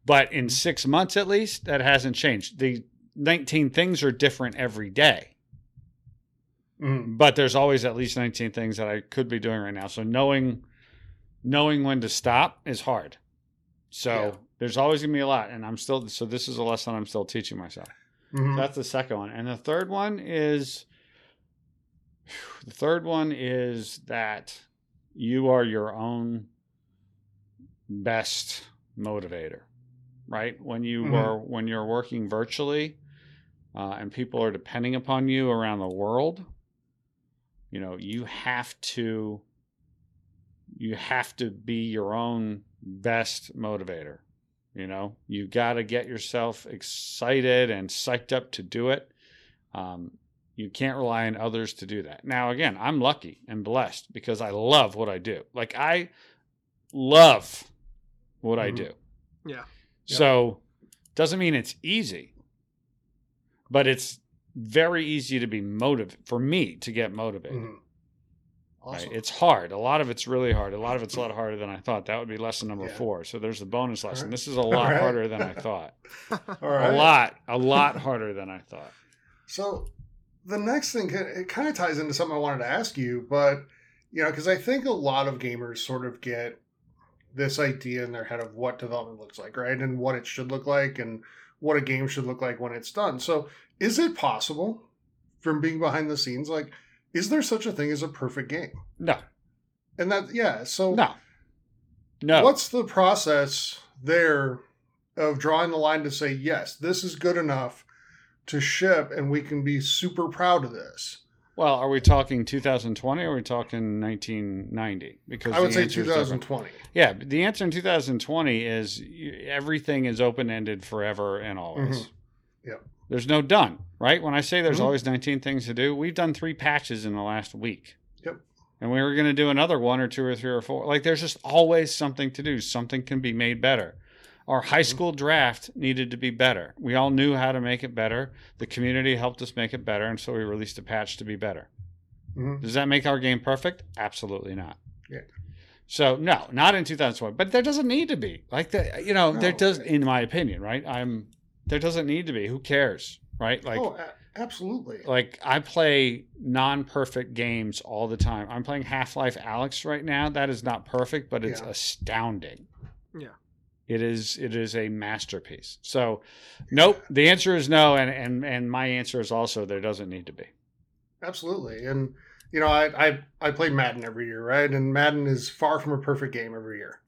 But in 6 months at least, that hasn't changed. The 19 things are different every day.
hmm
but there's always at least 19 things that I could be doing right now. So knowing knowing when to stop is hard. So. There's always gonna be a lot, and I'm still so this is a lesson I'm still teaching myself.
hmm
So that's the second one, and the third one is the third one is that you are your own best motivator, right? When you
Mhm.
are when you're working virtually, uh, and people are depending upon you around the world, you know you have to you have to be your own best motivator you know you got to get yourself excited and psyched up to do it. Um, you can't rely on others to do that. Now again i'm lucky and blessed because i love what i do. Like i love what i
Mhm.
do.
Yeah.
so doesn't mean it's easy but it's very easy to be motivated for me to get motivated.
Hmm Awesome.
Right? It's hard. A lot of it's really hard. A lot of it's a lot harder than I thought. That would be lesson number
Yeah.
four. So there's the bonus lesson.
right.
This is a lot
right.
harder than I thought.
All right.
A lot, a lot harder than I thought.
So the next thing it kind of ties into something I wanted to ask you, but you know, because I think a lot of gamers sort of get this idea in their head of what development looks like, right, and what it should look like, and what a game should look like when it's done. So, is it possible, from being behind the scenes, like, is there such a thing as a perfect game?
No,
And that, yeah. So,
no, no.
what's the process there of drawing the line to say yes, this is good enough to ship, and we can be super proud of this?
well, are we talking 2020 or are we talking 1990? Because
I would say
answer is different.
2020.
Yeah, the answer in 2020 is everything is open ended forever and always.
Mhm. Yep.
There's no done, right? When I say there's
Mhm.
always 19 things to do, we've done three patches in the last week.
Yep.
And we were going to do another one or two or three or four. Like there's just always something to do. Something can be made better. Our high
Mm-hmm.
school draft needed to be better. We all knew how to make it better. The community helped us make it better. And so we released a patch to be better.
Mhm.
Does that make our game perfect? Absolutely not.
Yeah.
So no, not in 2020. But there doesn't need to be. Like the, you know, there does, in my opinion, right? I'm there doesn't need to be. Who cares, right? Like,
oh, a- absolutely.
like I play non-perfect games all the time. I'm playing Half-Life Alyx right now. That is not perfect, but it's
Yeah.
astounding.
Yeah.
It is it is a masterpiece. So, nope. The answer is no, and and and my answer is also there doesn't need to be.
Absolutely. And you know, I, I I play Madden every year, right? And Madden is far from a perfect game every year.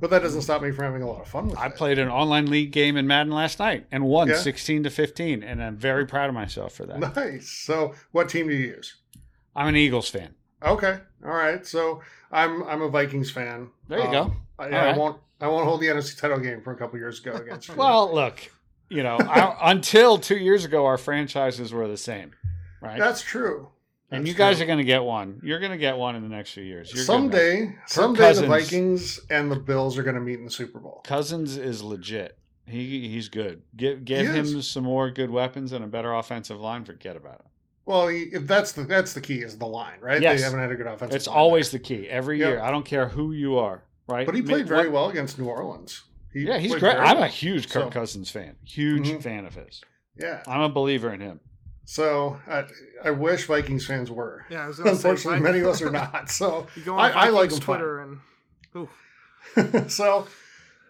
But that doesn't stop me from having a lot of fun with
I
it.
played an online league game in Madden last night and won
Yeah.
16 to 15, and I'm very proud of myself for that.
Nice. So, what team do you use?
I'm an Eagles fan.
Okay. All right. So, I'm I'm a Vikings fan.
There you
Um,
go.
I,
All
I won't I won't hold the NFC title game from a couple years ago against.
Well, look, you know, I, until two years ago, our franchises were the same, right?
that's true.
And
That's
you guys
true.
are going to get one. You're going to get one in the next few years. You're good, man.
someday, someday
Cousins-
the Vikings and the Bills are going to meet in the Super Bowl.
Cousins is legit. He he's good. Give give
He
him
is.
some more good weapons and a better offensive line. Forget about it.
Well, if that's the that's the key is the line, right?
Yes.
They haven't had a good offensive.
It's
line.
always the key every
Yep.
year. I don't care who you are, right?
But he played very well against New Orleans. He
Yeah, he's great. I'm a huge Kirk
So-
Cousins fan. Huge
Mhm.
fan of his.
Yeah.
I'm a believer in him.
So I, I wish Vikings fans were.
Yeah, I was gonna say,
Unfortunately, many of us are not. So
You go on
I, I like
Vikings
them fine.
Twitter and ooh,
so,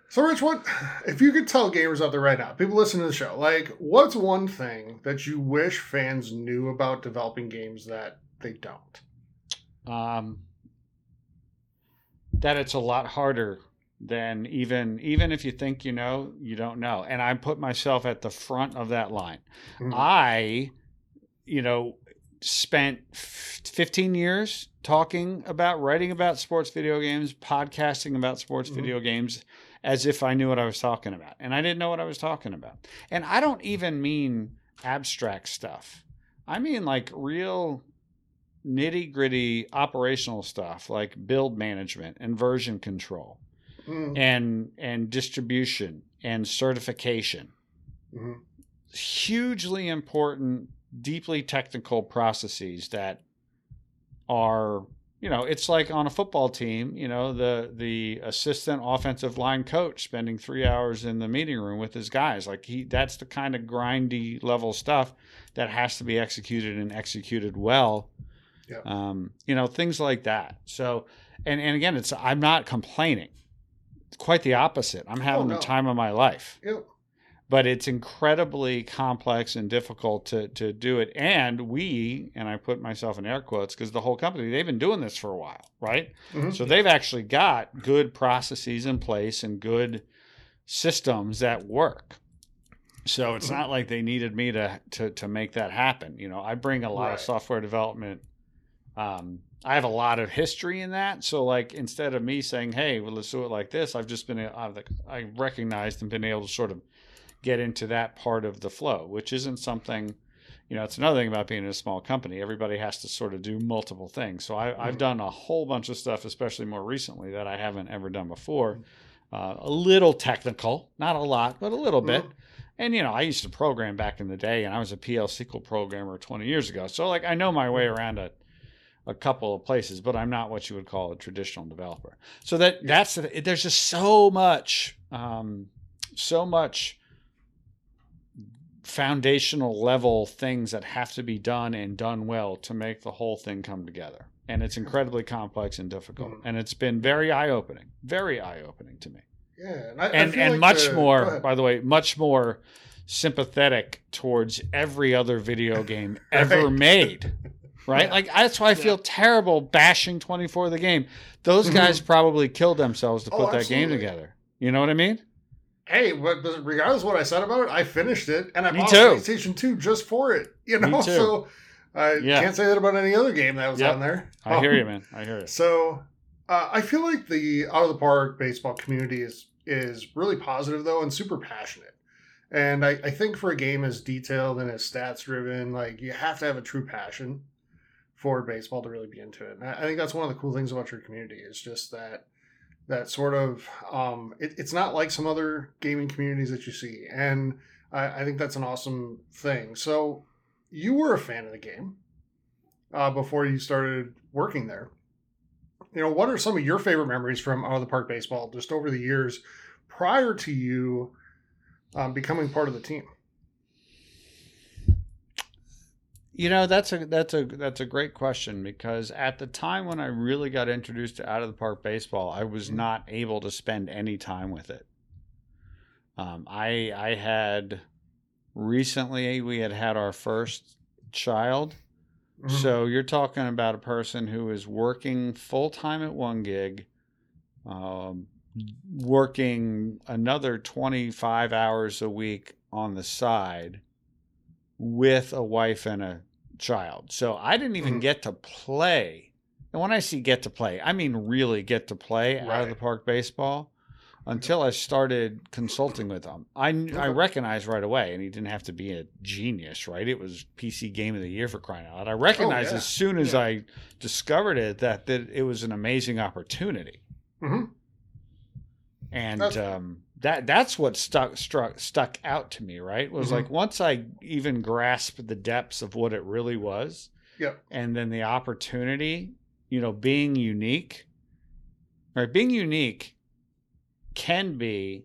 so Rich, what if you could tell gamers out there right now, people listening to the show, like, what's one thing that you wish fans knew about developing games that they don't?
um, that it's a lot harder than even even if you think you know, you don't know. And I put myself at the front of that line.
Mhm.
I, you know, spent f- 15 years talking about writing about sports video games, podcasting about sports
Mhm.
video games as if I knew what I was talking about. And I didn't know what I was talking about. And I don't even mean abstract stuff. I mean like real nitty gritty operational stuff like build management and version control
Mm.
and and distribution and certification
Mhm.
hugely important deeply technical processes that are you know it's like on a football team you know the the assistant offensive line coach spending 3 hours in the meeting room with his guys like he that's the kind of grindy level stuff that has to be executed and executed well
Yeah.
um, you know things like that so and and again it's i'm not complaining it's quite the opposite i'm having
no.
the time of my life
Yep.
But it's incredibly complex and difficult to to do it. And we and i put myself in air quotes because the whole company they've been doing this for a while right?
Mhm.
so they've actually got good processes in place and good systems that work. So it's not like they needed me to to to make that happen. You know i bring a lot
Right.
of software development um I have a lot of history in that, so like instead of me saying, "Hey, well, let's do it like this," I've just been I've, like, I recognized and been able to sort of get into that part of the flow, which isn't something, you know, it's another thing about being in a small company. Everybody has to sort of do multiple things. So I, I've
Mhm.
done a whole bunch of stuff, especially more recently, that I haven't ever done before. Uh, a little technical, not a lot, but a little bit.
Mhm.
And you know, I used to program back in the day, and I was a PL SQL programmer 20 years ago. So like, I know my way around a a couple of places, but I'm not what you would call a traditional developer. So that that's there's just so much, um, so much foundational level things that have to be done and done well to make the whole thing come together. And it's incredibly complex and difficult.
Mhm.
And it's been very eye opening, very eye opening to me
Yeah. And, I, I
and
feel
and
like
much
the-
more by the way much more sympathetic towards every other video game ever
Right.
made right
Yeah.
like that's why i feel terrible bashing 24 the game those
Mhm.
guys probably killed themselves to
Oh,
put that game together you know what i mean
Hey, but regardless of what I said about it, I finished it and I
Me
bought
too.
PlayStation 2 just for it. You know, so I
Yeah.
can't say that about any other game that was
Yep.
on there.
i hear
Um,
you man i hear you
So uh, I feel like the out of the park baseball community is is really positive though and super passionate. And I, I think for a game as detailed and as stats driven, like you have to have a true passion for baseball to really be into it. And I think that's one of the cool things about your community is just that that sort of um, it, it's not like some other gaming communities that you see. And I, I think that's an awesome thing. So you were a fan of the game uh, before you started working there you know, what are some of your favorite memories from out of the park baseball just over the years prior to you um, becoming part of the team?
You know, that's a that's a that's a great question because at the time when I really got introduced to out of the park baseball, I was not able to spend any time with it. Um, I I had recently we had had our first child,
Mhm.
so you're talking about a person who is working full time at one gig, um, working another 25 hours a week on the side with a wife and a child. So I didn't even
Mhm.
get to play. And when I see get to play, I mean really get to play out of the park baseball until I started consulting with him. I I recognized right away, and he didn't have to be a genius, right? It was PC Game of the Year for crying out loud. I recognized
yeah.
as soon as
Yeah.
I discovered it that that it was an amazing opportunity,
Mhm.
and um, that that's what stuck struck stuck out to me. Right, was
Mhm.
like once I even grasped the depths of what it really was,
Yep.
and then the opportunity, you know, being unique, right? Being unique can be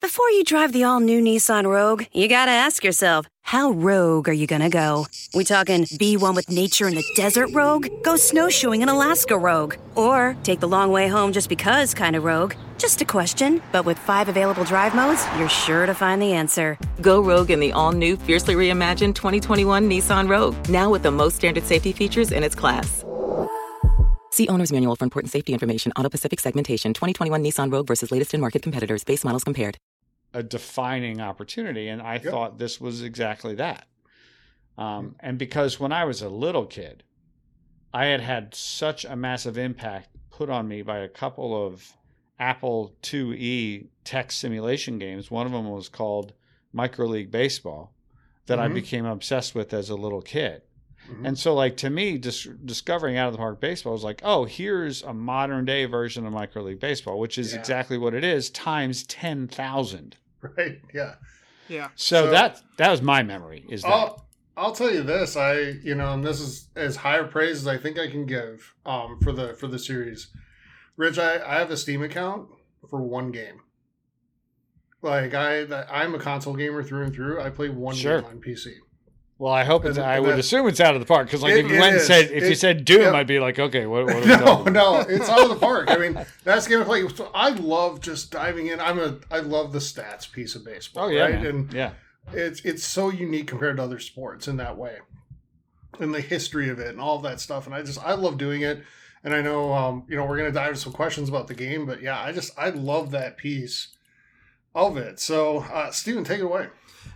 Before you drive the all new Nissan Rogue, you gotta ask yourself, how rogue are you gonna go? We talking be one with nature in the desert rogue? Go snowshoeing in Alaska Rogue? Or take the long way home just because kind of rogue? Just a question, but with five available drive modes, you're sure to find the answer.
Go rogue in the all new, fiercely reimagined 2021 Nissan Rogue, now with the most standard safety features in its class. See Owner's Manual for important safety information. Auto Pacific segmentation 2021 Nissan Rogue versus latest in market competitors. Base models compared.
a defining opportunity and i thought this was exactly that um, and because when i was a little kid i had had such a massive impact put on me by a couple of apple IIe text simulation games one of them was called MicroLeague Baseball that i
Mhm.
became obsessed with as a little kid
Mhm.
and so like to me dis- discovering out of the park baseball was like oh here's a modern day version of MicroLeague Baseball which is
Yeah.
exactly what it is times 10000
Right. Yeah.
Yeah.
so,
So-
that that was my memory. Is that
I'll I'll tell you this. I you know, and this is as high a praise as I think I can give um for the for the series. Rich, I, I have a Steam account for one game. Like I I'm a console gamer through and through. I play one
Sure.
game on PC.
Well? I hope it's.
and-
I
and
would
that-
assume it's out of the park because, like,
It-
if you
it
went and said if you
It-
said Doom,
yep.
I'd be like, okay, what? what
no, no, it's out of the park. I mean, that's game I play. So I love just diving in. I'm a I love the stats piece of baseball.
Oh yeah,
right? and
yeah.
it's it's so unique compared to other sports in that way and the history of it and all that stuff and i just i love doing it and i know um you know we're going to dive into some questions about the game but yeah i just i love that piece of it so uh steven take it away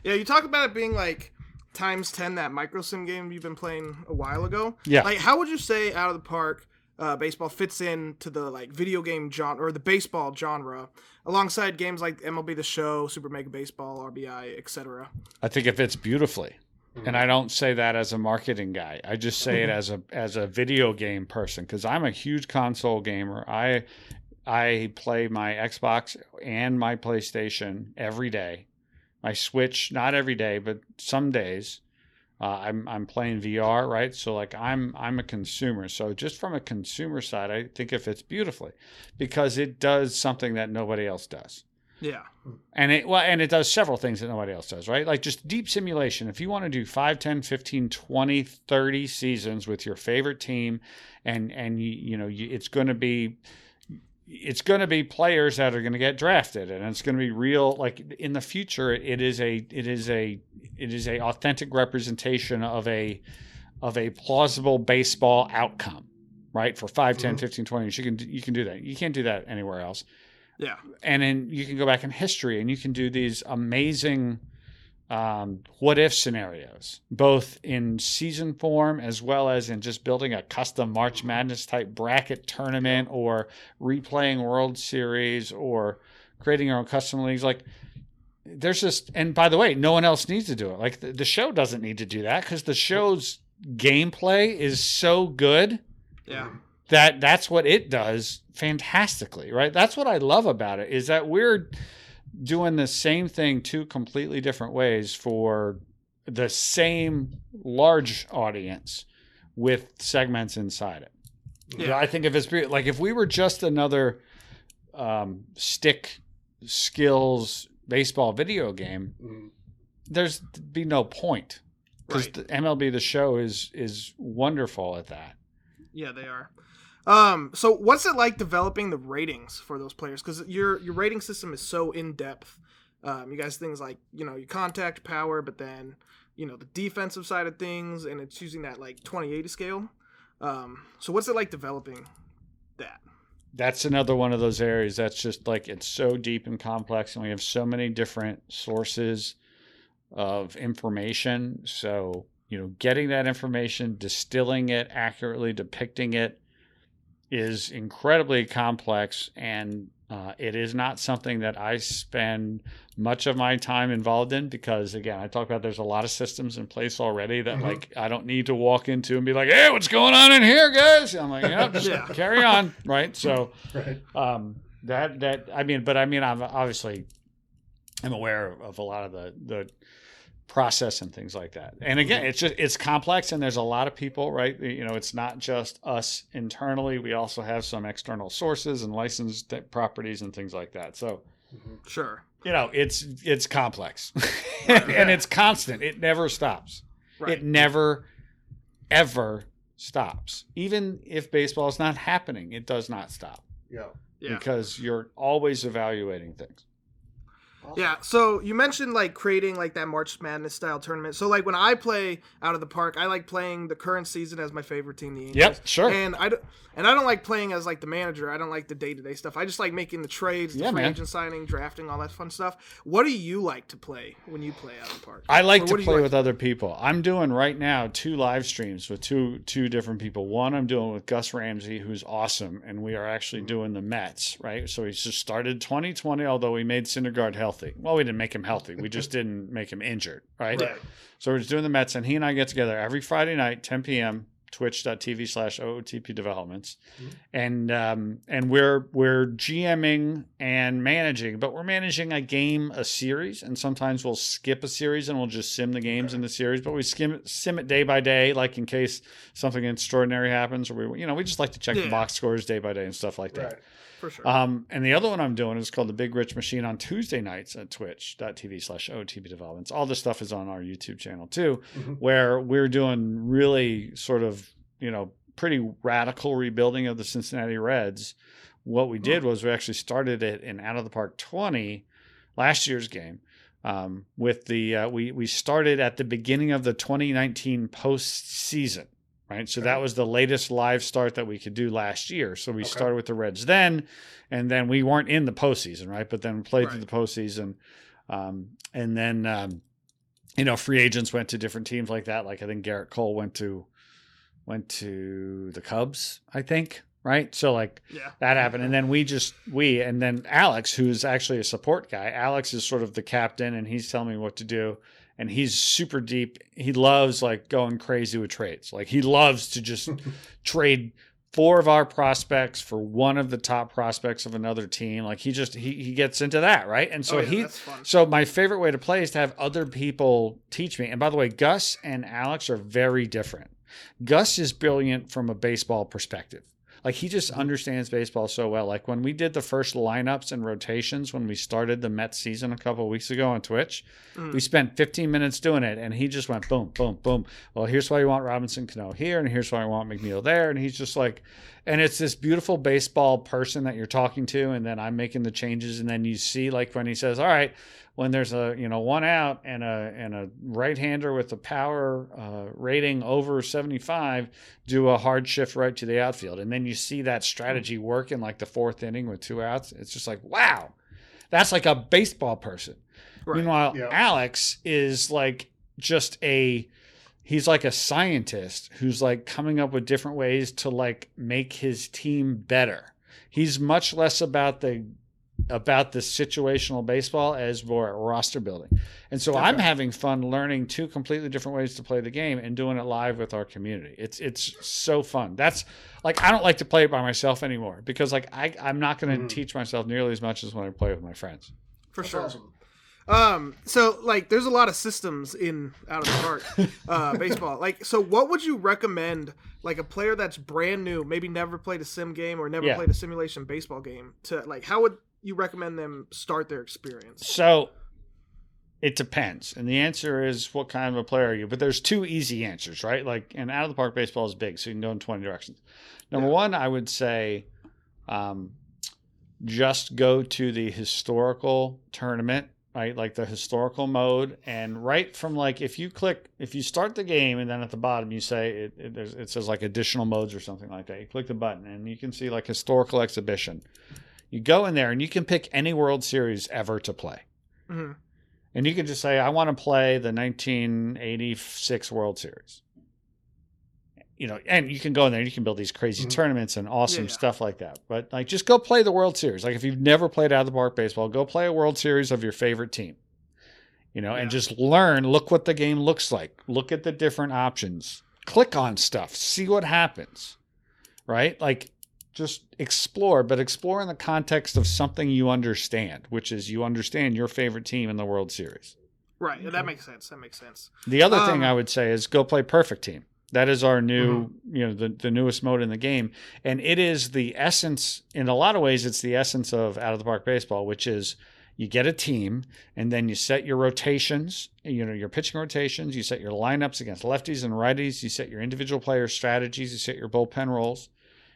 Yeah, you talk about it being like times 10 that micro sim game you've been playing a while ago.
Yeah.
Like how would you say out of the park uh, baseball fits in to the like video game genre or the baseball genre alongside games like MLB The Show, Super Mega Baseball, RBI, etc.
I think it fits beautifully, and I don't say that as a marketing guy. I just say it as a as a video game person because I'm a huge console gamer. I I play my Xbox and my PlayStation every day. My Switch, not every day, but some days. Uh, I'm I'm playing VR, right? So like I'm I'm a consumer. So just from a consumer side, I think it fits beautifully because it does something that nobody else does
Yeah.
and it well and it does several things that nobody else does right like just deep simulation if you want to do 5 10 15 20 30 seasons with your favorite team and and you, you know you, it's going to be it's going to be players that are going to get drafted and it's going to be real like in the future it is a it is a it is a authentic representation of a of a plausible baseball outcome right? For 5 10 mm-hmm. 15 20 years you can you can do that. You can't do that anywhere else.
Yeah.
and then you can go back in history and you can do these amazing um, what if scenarios, both in season form as well as in just building a custom March Madness type bracket tournament or replaying World Series or creating your own custom leagues. Like, there's just, and by the way, no one else needs to do it. Like, the, the show doesn't need to do that because the show's gameplay is so good
Yeah.
that that's what it does fantastically right that's what i love about it is that we're doing the same thing two completely different ways for the same large audience with segments inside it
Yeah.
i think if it's like if we were just another um, stick skills baseball video game
Mm.
there's be no point because
Right.
the mlb the show is is wonderful at that
Yeah, they are. Um, so what's it like developing the ratings for those players? Because your your rating system is so in depth. Um, you guys things like you know your contact power, but then you know the defensive side of things, and it's using that like twenty eighty scale. Um, so what's it like developing that?
that's another one of those areas that's just like it's so deep and complex and we have so many different sources of information so you know getting that information distilling it accurately depicting it is incredibly complex and uh, it is not something that i spend much of my time involved in because again i talk about there's a lot of systems in place already that
Mhm.
like i don't need to walk into and be like hey what's going on in here guys i'm like yeah just
Yeah.
carry on right so
right
um that that i mean but i mean i'm obviously i'm aware of a lot of the the process and things like that and mm-hmm. again it's just it's complex and there's a lot of people right you know it's not just us internally we also have some external sources and licensed uh, properties and things like that so mm-hmm.
Sure.
you know, it's it's complex and, and it's constant. It never stops.
Right.
It never ever stops. Even if baseball is not happening, it does not stop
Yeah.
Yeah.
because you're always evaluating things.
Yeah, so you mentioned like creating like that March Madness style tournament. So like when I play out of the park, I like playing the current season as my favorite team, the Angels.
Yep, sure.
And I don't, and I don't like playing as like the manager. I don't like the day to day stuff. I just like making the trades, the
Yeah,
free
man.
agent signing, drafting, all that fun stuff. What do you like to play when you play out of the park?
I like
Or
to
what do you
play
like-
with other people. I'm doing right now two live streams with two two different people. One I'm doing with Gus Ramsey, who's awesome, and we are actually mm-hmm. doing the Mets, right? So he's just started 2020, although we made Syndergaard healthy. Well, we didn't make him healthy. We just didn't make him injured, right?
Right.
So we're just doing the Mets, and he and I get together every Friday night, 10 p.m. Twitch.tv slash OOTP Developments, and um, and we're we're GMing and managing, but we're managing a game, a series, and sometimes we'll skip a series and we'll just sim the games in the series, but we skim it, sim it day by day, like in case something extraordinary happens, or we you know we just like to check the box scores day by day and stuff like that.
Right.
for sure.
Um, and the other one I'm doing is called the Big Rich Machine on Tuesday nights at twitch.tv slash OOTP developments. All this stuff is on our YouTube channel too, where we're doing really sort of, you know, pretty radical rebuilding of the Cincinnati Reds. What we did was we actually started it in Out of the Park 20, last year's game. Um, with the uh, we we started at the beginning of the 2019 postseason, right? So that was the latest live start that we could do last year. So we started with the Reds then, and then we weren't in the postseason, right? But then we played through the postseason, um, and then um, you know free agents went to different teams like that. Like I think Gerrit Cole went to went to the Cubs, I think, right? So like
yeah.
that happened. And then we just we and then alex who's actually a support guy alex is sort of the captain and he's telling me what to do. And he's super deep. He loves like going crazy with trades. Like he loves to just trade four of our prospects for one of the top prospects of another team. Like he just he, he gets into that right? And so
Oh, yeah,
he so my favorite way to play is to have other people teach me. And by the way gus and alex are very different gus is brilliant from a baseball perspective like he just mm-hmm. understands baseball so well. Like when we did the first lineups and rotations when we started the Mets season a couple of weeks ago on Twitch, mm. we spent 15 minutes doing it, and he just went boom, boom, boom. Well, here's why you want Robinson Cano here, and here's why I want McNeil there, and he's just like, and it's this beautiful baseball person that you're talking to, and then I'm making the changes, and then you see like when he says, all right. When there's a you know one out and a and a right hander with a power uh, rating over 75, do a hard shift right to the outfield. And then you see that strategy work in like the fourth inning with two outs. It's just like, wow, that's like a baseball person.
Right.
Meanwhile. Alex is like just a he's like a scientist who's like coming up with different ways to like make his team better. He's much less about the about the situational baseball as more roster building. And so I'm having fun learning two completely different ways to play the game and doing it live with our community. It's it's so fun. That's like I don't like to play it by myself anymore because like I I'm not going to teach myself nearly as much as when I play with my friends.
for
That's
sure.
awesome.
Um, so like, there's a lot of systems in out of the park, uh, baseball. Like, so what would you recommend, like a player that's brand new, maybe never played a sim game or never
Yeah.
played a simulation baseball game, to like, how would you recommend them start their experience?
So it depends. And the answer is what kind of a player are you? But there's two easy answers, right? Like, and out of the park baseball is big, so you can go in 20 directions. Number one, I would say um, just go to the historical tournament, right? Like the historical mode. And right from like, if you click, if you start the game and then at the bottom you say, it, it, it says like additional modes or something like that. You click the button and you can see like historical exhibition. You go in there and you can pick any World Series ever to play.
Mhm.
And you can just say, I want to play the 1986 World Series. You know, and you can go in there and you can build these crazy tournaments and awesome
Yeah, yeah.
stuff like that. But like, just go play the World Series. Like, if you've never played out of the park baseball, go play a World Series of your favorite team. You know, and just learn. Look what the game looks like. Look at the different options. Click on stuff. See what happens. Right? Like, just explore, but explore in the context of something you understand, which is you understand your favorite team in the World Series.
Right, yeah, that makes sense. That makes sense.
The other
Um,
thing I would say is go play Perfect Team. That is our new, you know, the, the newest mode in the game. And it is the essence, in a lot of ways, it's the essence of out of the park baseball, which is you get a team, and then you set your rotations, you know, your pitching rotations, you set your lineups against lefties and righties, you set your individual player strategies, you set your bullpen roles,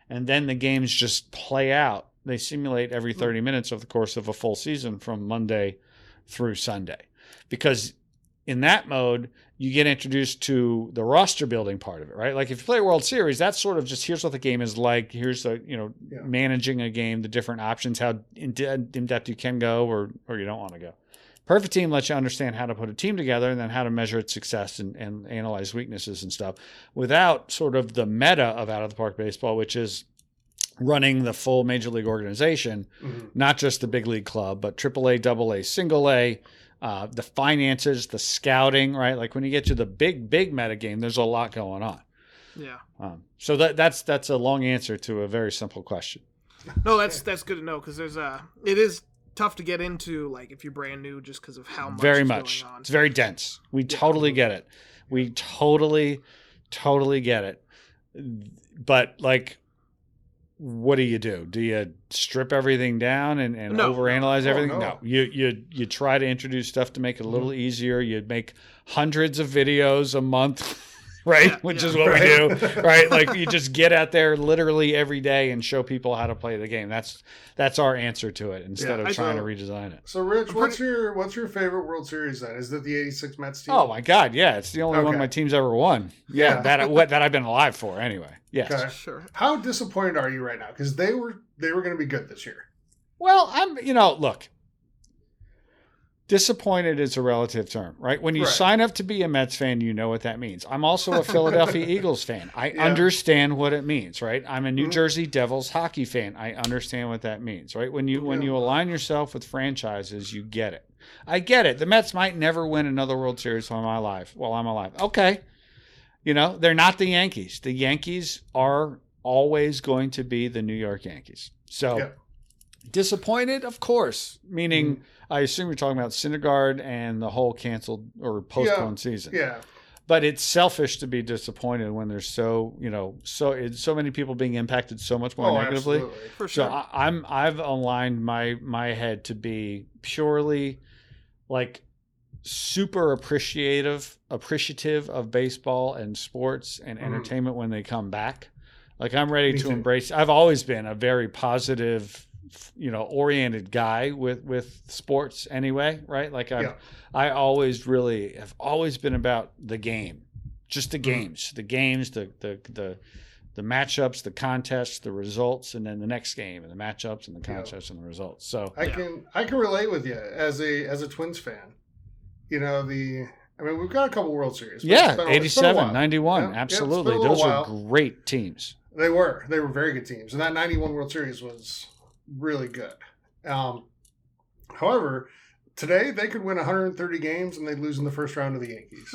and then the games just play out. They simulate every mm. 30 minutes over the course of a full season from Monday through Sunday. Because in that mode, you get introduced to the roster building part of it, right? Like if you play a World Series, that's sort of just here's what the game is like. Here's the you know
Yeah.
managing a game, the different options, how in, de- in depth you can go or or you don't want to go. Perfect team lets you understand how to put a team together and then how to measure its success and, and analyze weaknesses and stuff without sort of the meta of out of the park baseball, which is running the full major league organization,
Mhm.
not just the big league club, but AAA, double A, single A, uh, the finances, the scouting, right? Like when you get to the big, big meta game, there's a lot going on.
Yeah.
Um, so that that's that's a long answer to a very simple question.
No, that's that's good to know because there's a it is tough to get into like if you're brand new just because of how much
very much.
going on.
It's very dense. We totally get it. We totally, totally get it. But like, what do you do? Do you strip everything down and, and
No.
overanalyze
Oh,
everything?
no.
You you you try to introduce stuff to make it a little
Mm-hmm.
easier. You make hundreds of videos a month. Right,
Yeah,
which
yeah.
is what we do, right? Like you just get out there literally every day and show people how to play the game. That's that's our answer to it instead
Yeah,
of
I
trying to redesign it.
So, Rich, what's your what's your favorite World Series then? Is it the '86 Mets team?
Oh my God! Yeah, it's the only one my team's ever won. Yeah,
Yeah.
that what that I've been alive for anyway. Yes.
Okay.
Sure.
How disappointed are you right now? Because they were they were going to be good this year.
Well, I'm. You know, look. Disappointed is a relative term, right? When you
Right.
sign up to be a Mets fan, you know what that means. I'm also a Philadelphia Eagles fan. I
Yeah.
understand what it means, right? I'm a New
Mhm.
Jersey Devils hockey fan. I understand what that means, right? When you when you align yourself with franchises, you get it. I get it. The Mets might never win another World Series while I'm alive. While I'm alive, okay. You know, they're not the Yankees. The Yankees are always going to be the New York Yankees. So
Yeah.
disappointed, of course. Meaning,
Mm-hmm.
I assume you're talking about Syndergaard and the whole canceled or postponed season.
Yeah.
But it's selfish to be disappointed when there's so you know so it's so many people being impacted so much more
Oh,
negatively.
absolutely.
For
So
sure.
I, I'm I've aligned my my head to be purely like super appreciative appreciative of baseball and sports and
Mhm.
entertainment when they come back. Like I'm ready
Me
to
too.
embrace. I've always been a very positive, you know, oriented guy with with sports anyway, right? Like I've
Yeah.
I always really have always been about the game, just the
Mhm.
games, the games, the the the the matchups, the contests, the results, and then the next game, and the matchups, and the
Yeah.
contests, and the results. So
I can I can relate with you as a as a Twins fan. You know the I mean we've got a couple World Series.
yeah,
it's a- it's been a
87, 91,
Yeah, yeah, it's been a
absolutely.
little
Those
while.
were great teams.
They were they were very good teams, and that '91 World Series was really good. Um, however, today they could win 130 games and they'd lose in the first round of the Yankees.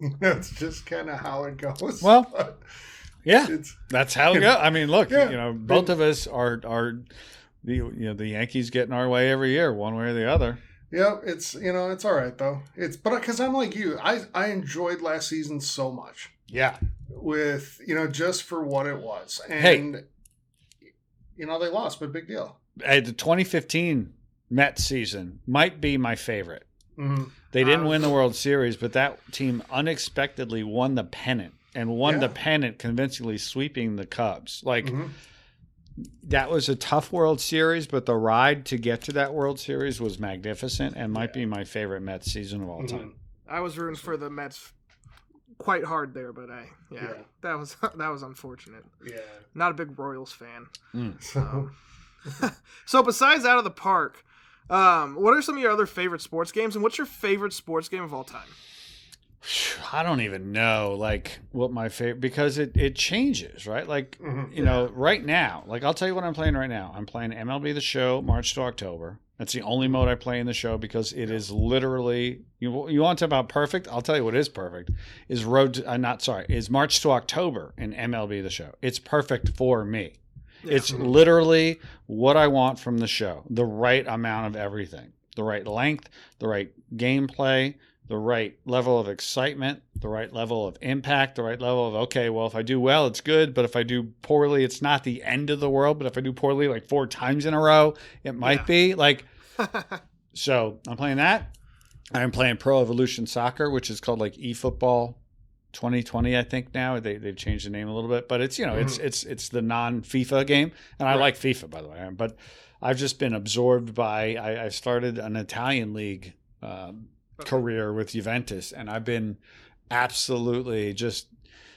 That's just kind of how it goes.
Well,
But
Yeah,
it's
that's how it goes. I mean, look,
Yeah.
you know, both of us are are the you know the Yankees getting our way every year, one way or the other.
yeah, it's you know it's all right though. It's but because I'm like you, I I enjoyed last season so much.
Yeah,
with you know just for what it was and
Hey.
You know they lost but big deal
Hey, the 2015 Mets season might be my favorite.
hmm
They didn't
Uh,
win the World Series, but that team unexpectedly won the pennant and won the pennant convincingly, sweeping the Cubs. Like
hmm
that was a tough World Series, but the ride to get to that World Series was magnificent and might be my favorite Mets season of all
Mm-hmm.
time.
I was rooting for the Mets quite hard there, but I yeah,
Yeah.
that was that was unfortunate.
yeah
Not a big Royals fan.
so
So besides out of the park, um, what are some of your other favorite sports games, and what's your favorite sports game of all time?
I don't even know like what my favorite because it it changes, right? Like
Mhm.
you know, right now, like I'll tell you what I'm playing right now. I'm playing MLB The Show March to October. That's the only mode I play in the show because it is literally you. You want to talk about perfect? I'll tell you what is perfect is road. To, uh, not sorry, is March to October in MLB The Show. It's perfect for me. It's literally what I want from the show. The right amount of everything. The right length, the right gameplay, the right level of excitement, the right level of impact, the right level of okay, well if I do well it's good, but if I do poorly it's not the end of the world, but if I do poorly like four times in a row, it might
Yeah.
be like so I'm playing that. I'm playing Pro Evolution Soccer, which is called like eFootball 2020, I think now. They they've changed the name a little bit, but it's you know it's it's it's the non FIFA game, and I like FIFA by the way. But I've just been absorbed by. I, I started an Italian league um, career with Juventus, and I've been absolutely just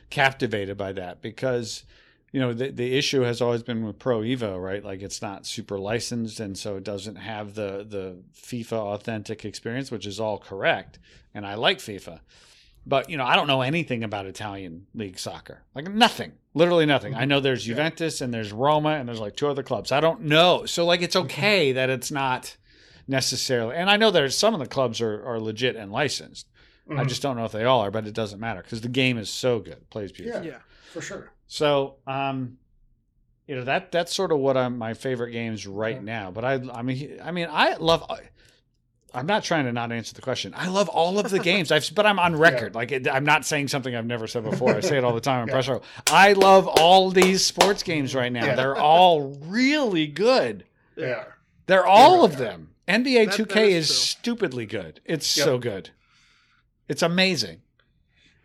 captivated by that because you know the the issue has always been with Pro Evo, right? Like it's not super licensed, and so it doesn't have the the FIFA authentic experience, which is all correct. And I like FIFA, but you know I don't know anything about Italian league soccer, like nothing, literally nothing. I mm-hmm. know there's Juventus and there's Roma and there's like two other clubs. I don't know, so like it's mm-hmm. okay that it's not necessarily. And I know there's some of the clubs are are legit and licensed. I
Mhm.
just don't know if they all are, but it doesn't matter because the game is so good, It plays beautifully.
Yeah, for sure.
So, um, you know that that's sort of what I'm my favorite games right now. But I, I mean, I mean, I love. I'm not trying to not answer the question. I love all of the games. I've, but I'm on record. Like it, I'm not saying something I've never said before. I say it all the time on press row. I love all these sports games right now.
Yeah.
They're all really good.
Yeah.
They're all of them. NBA
That-
2K
that
is,
is
stupidly good. It's
Yep.
so good. It's amazing.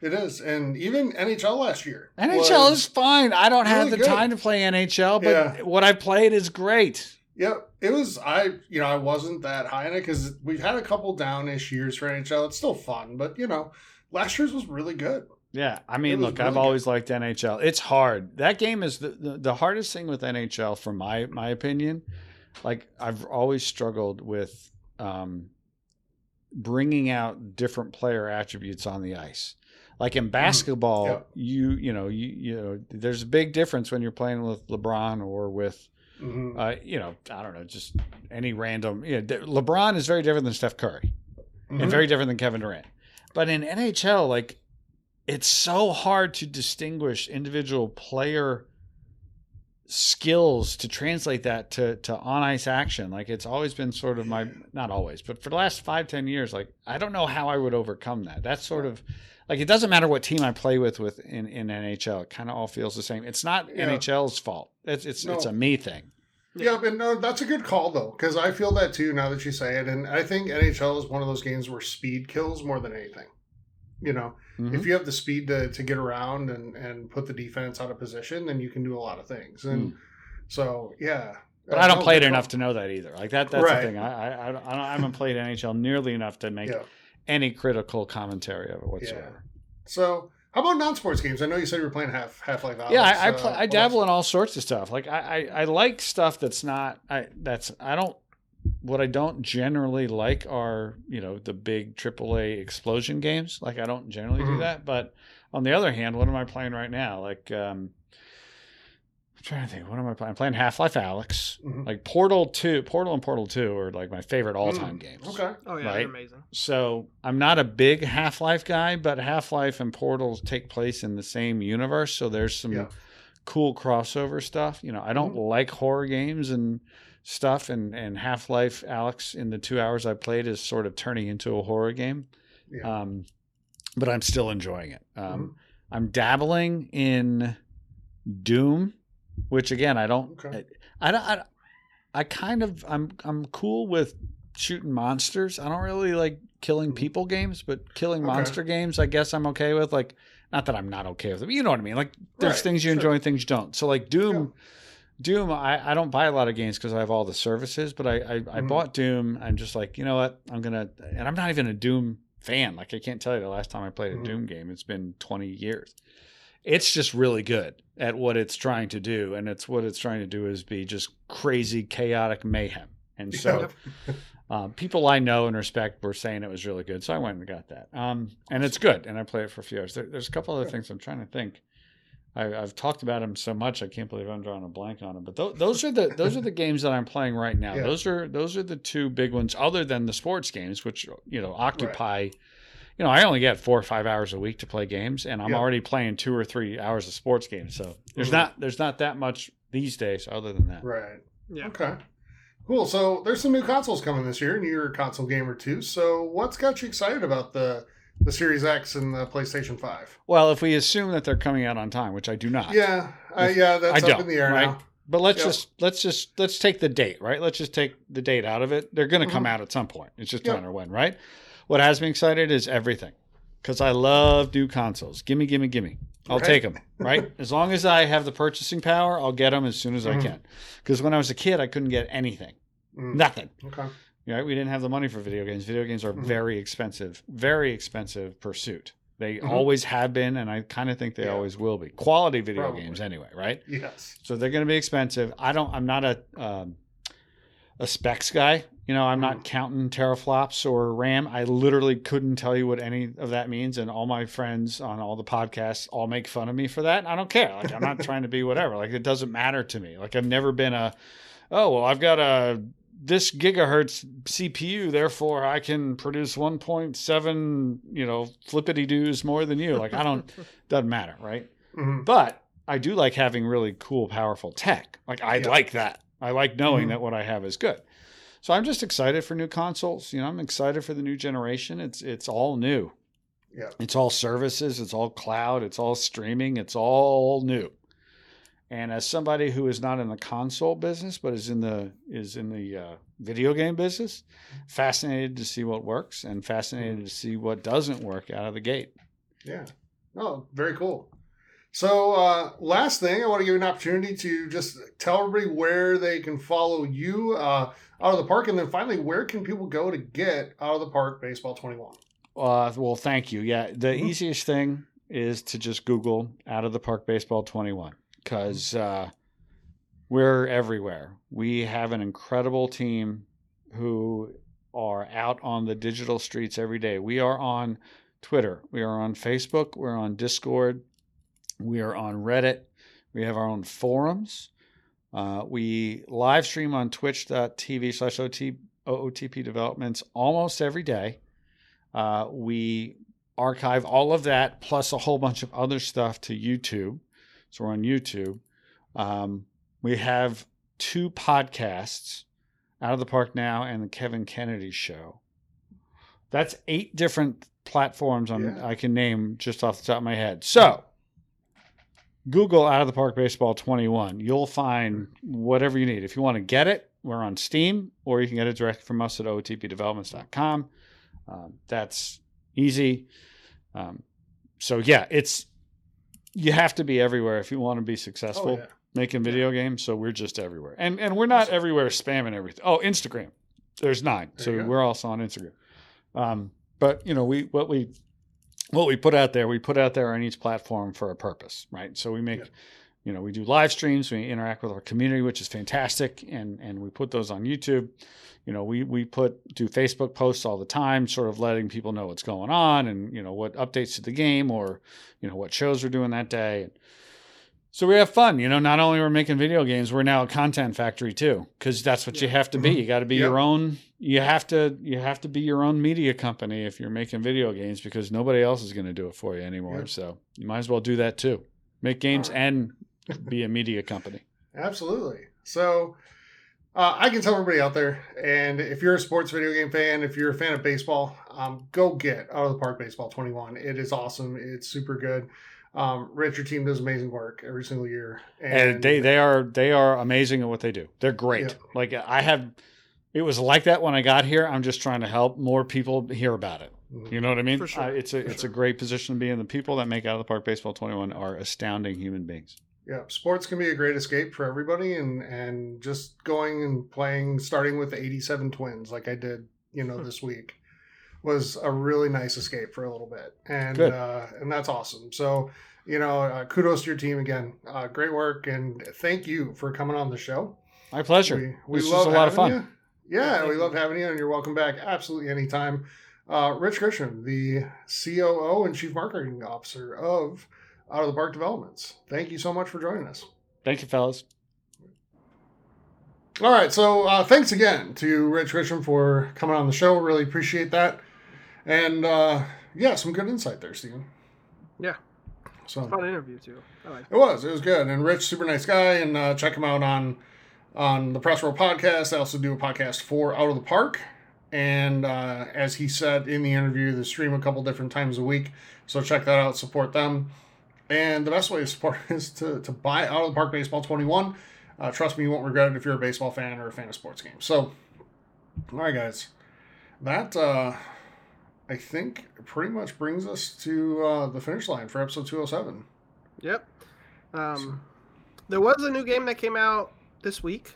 It is, and even NHL last year.
NHL is fine. I don't have the
good.
time to play NHL, but
Yeah.
what I played is great.
Yep, it was. I you know I wasn't that high in it because we've had a couple downish years for NHL. It's still fun, but you know, last year's was really good.
Yeah, I mean, look, I've
really
always liked NHL. It's hard. That game is the, the the hardest thing with NHL, from my my opinion. Like I've always struggled with um, bringing out different player attributes on the ice. Like in basketball,
Yep.
you you know you you know there's a big difference when you're playing with LeBron or with
Mhm.
uh, you know I don't know just any random. You know, LeBron is very different than Steph Curry
Mhm.
and very different than Kevin Durant. But in NHL, like it's so hard to distinguish individual player skills to translate that to to on ice action. Like it's always been sort of my not always, but for the last five ten years, like I don't know how I would overcome that. That's sort of like it doesn't matter what team I play with with in, in NHL. It kind of all feels the same. It's not
Yeah.
NHL's fault. It's it's it's a me thing.
Yeah, but no, that's a good call though, because I feel that too now that you say it, and I think NHL is one of those games where speed kills more than anything. You know,
Mhm.
if you have the speed to, to get around and, and put the defense out of position, then you can do a lot of things. And so, yeah.
But
Uh,
I don't play it
good
enough
call.
to know that either. Like that that's
Right.
the thing. I I, I, don't, I haven't played NHL nearly enough to make
Yeah.
any critical commentary of it whatsoever.
So, how about non-sports games? I know you said you were playing Half Half Life.
Yeah, I I, play, I dabble in all sorts of stuff. Like I, I I like stuff that's not I that's I don't what I don't generally like are you know the big AAA explosion games. Like I don't generally do
Mhm.
that. But on the other hand, what am I playing right now? Like um, I'm trying to think. What am I playing? I'm playing Half-Life Alyx.
Mhm.
Like Portal Two, Portal and Portal Two are like my favorite all time
Mm,
games.
Okay.
Oh yeah,
Right.
they're amazing.
So I'm not a big Half Life guy, but Half Life and Portals take place in the same universe. So there's some
Yeah.
cool crossover stuff. You know, I don't like horror games and stuff, and and Half-Life Alyx in the two hours I played is sort of turning into a horror game.
Yeah.
Um, but I'm still enjoying it. Um,
Mhm.
I'm dabbling in Doom, which again I don't.
Okay.
I, I don't. I, I kind of I'm I'm cool with shooting monsters. I don't really like killing people games, but killing
Mm-hmm. Okay.
monster games, I guess I'm okay with. Like, not that I'm not okay with them. You know what I mean? Like, there's
Right,
things you
sure.
enjoy and things you don't. So like Doom. Doom, I, I don't buy a lot of games because I have all the services, but I, I, I
Mhm.
bought Doom. I'm just like, you know what? I'm gonna, and I'm not even a Doom fan. Like, I can't tell you the last time I played a
Mhm.
Doom game. It's been 20 years. It's just really good at what it's trying to do, and it's what it's trying to do is be just crazy, chaotic mayhem. And so, um, people I know and respect were saying it was really good, so I went and got that. Um, and it's good, and I play it for a few hours. There, there's a couple other things I'm trying to think. I, I've talked about them so much, I can't believe I'm drawing a blank on them. But th- those are the those are the games that I'm playing right now.
Yeah.
Those are those are the two big ones, other than the sports games, which you know occupy. You know, I only get four or five hours a week to play games, and I'm
Yeah.
already playing two or three hours of sports games. So there's
Mhm.
not there's not that much these days, other than that.
Right.
Yeah.
Okay. Cool. So there's some new consoles coming this year, and you're a console gamer too. So what's got you excited about the the Series X and the PlayStation Five?
Well, if we assume that they're coming out on time, which I do not,
Yeah. Uh, yeah. That's
I
up in the air
right?
now.
But let's
Yep.
just let's just let's take the date, right? Let's just take the date out of it. They're going to come
Mhm.
out at some point. It's just a
Yep.
matter when, right? What has me excited is everything, because I love new consoles. Gimme, gimme, gimme. I'll
Right.
take them, right? as long as I have the purchasing power, I'll get them as soon as
Mhm.
I can. Because when I was a kid, I couldn't get anything,
Mm.
nothing.
Okay.
Right? We didn't have the money for video games. Video games are
Mhm.
very expensive, very expensive pursuit. They
Mhm.
always have been, and I kind of think they
Yeah.
always will be. Quality video
Probably.
games, anyway, right?
Yes.
So they're going to be expensive. I don't. I'm not a um, a specs guy. You know, I'm not counting teraflops or RAM. I literally couldn't tell you what any of that means, and all my friends on all the podcasts all make fun of me for that. I don't care. Like I'm not trying to be whatever. Like it doesn't matter to me. Like I've never been a, oh well, I've got a this gigahertz CPU, therefore I can produce 1.7, you know, flippity doos more than you. Like I don't. doesn't matter, right?
Mhm.
But I do like having really cool, powerful tech. Like I
Yeah.
like that. I like knowing
Mhm.
that what I have is good. So I'm just excited for new consoles. You know, I'm excited for the new generation. It's it's all new.
Yeah.
It's all services, it's all cloud, it's all streaming, it's all new. And as somebody who is not in the console business but is in the is in the uh, video game business, fascinated to see what works and fascinated to see what doesn't work out of the gate.
Yeah. Oh, very cool. So, uh, last thing, I want to give you an opportunity to just tell everybody where they can follow you uh, out of the park, and then finally, where can people go to get out of the park baseball 21?
Uh, well, thank you. Yeah, the
Mhm.
easiest thing is to just Google "Out of the Park Baseball 21" because uh, we're everywhere. We have an incredible team who are out on the digital streets every day. We are on Twitter, we are on Facebook, we're on Discord, we are on Reddit, we have our own forums. Uh, we live stream on twitch.tv slash OOTP developments almost every day. Uh, we archive all of that plus a whole bunch of other stuff to YouTube. So we're on YouTube. Um, we have two podcasts Out of the Park Now and the Kevin Kennedy Show. That's eight different platforms on,
Yeah.
I can name just off the top of my head. So Google Out of the Park Baseball 21. You'll find whatever you need. If you want to get it, we're on Steam, or you can get it direct from us at ootpdevelopments.com. Um, that's easy. Um, so yeah, it's you have to be everywhere if you want to be successful
Oh, yeah.
making video games. So we're just everywhere, and and we're not
Awesome.
everywhere spamming everything. Oh, Instagram. There's nine,
There
so we're also on Instagram. Um, but you know, we what we what we put out there, we put out there on each platform for a purpose, right? So we make,
Yeah.
You know, we do live streams, we interact with our community, which is fantastic, and and we put those on YouTube. You know, we we put do Facebook posts all the time, sort of letting people know what's going on and you know what updates to the game or you know what shows we're doing that day. So we have fun, you know. Not only we're making video games, we're now a content factory too, because that's what you have to be.
Mhm.
You got to be
Yep.
your own. You have to you have to be your own media company if you're making video games, because nobody else is going to do it for you anymore.
Yep.
So you might as well do that too. Make games
Alright.
and be a media company.
Absolutely. So uh, I can tell everybody out there, and if you're a sports video game fan, if you're a fan of baseball, um, go get Out of the Park Baseball 21. It is awesome. It's super good. Um, Rich, your team does amazing work every single year,
and they they are they are amazing at what they do. They're great.
Yeah.
Like I have, it was like that when I got here. I'm just trying to help more people hear about it.
Mhm.
You know what I mean?
For sure,
Uh, it's a
for
it's
sure.
a great position to be in. The people that make out of the park baseball 21 are astounding human beings.
Yeah, sports can be a great escape for everybody, and and just going and playing, starting with the '87 Twins, like I did, you know, this week, was a really nice escape for a little bit, and uh, and that's awesome. So, you know, uh, kudos to your team again. Uh, great work, and thank you for coming on the show.
My pleasure.
We, we love
a lot of fun.
You. Yeah,
Thank
we
you.
love having you, and you're welcome back absolutely anytime. Uh, Rich Grisham, the COO and Chief Marketing Officer of Out of the Park Developments. Thank you so much for joining us.
Thank you, fellas.
All right, so uh, thanks again to Rich Grisham for coming on the show. Really appreciate that, and uh, yeah, some good insight there, Steven.
Yeah,
So
fun interview too. I like.
It was. It was good. And Rich, super nice guy. And uh, check him out on on the Press Row podcast. I also do a podcast for Out of the Park. And uh, as he said in the interview, they stream a couple different times a week. So check that out. Support them. And the best way to support is to, to buy Out of the Park Baseball 21. Uh, trust me, you won't regret it if you're a baseball fan or a fan of sports games. So, all right, guys, that uh, I think pretty much brings us to uh, the finish line for episode 207.
Yep. Um, there was a new game that came out this week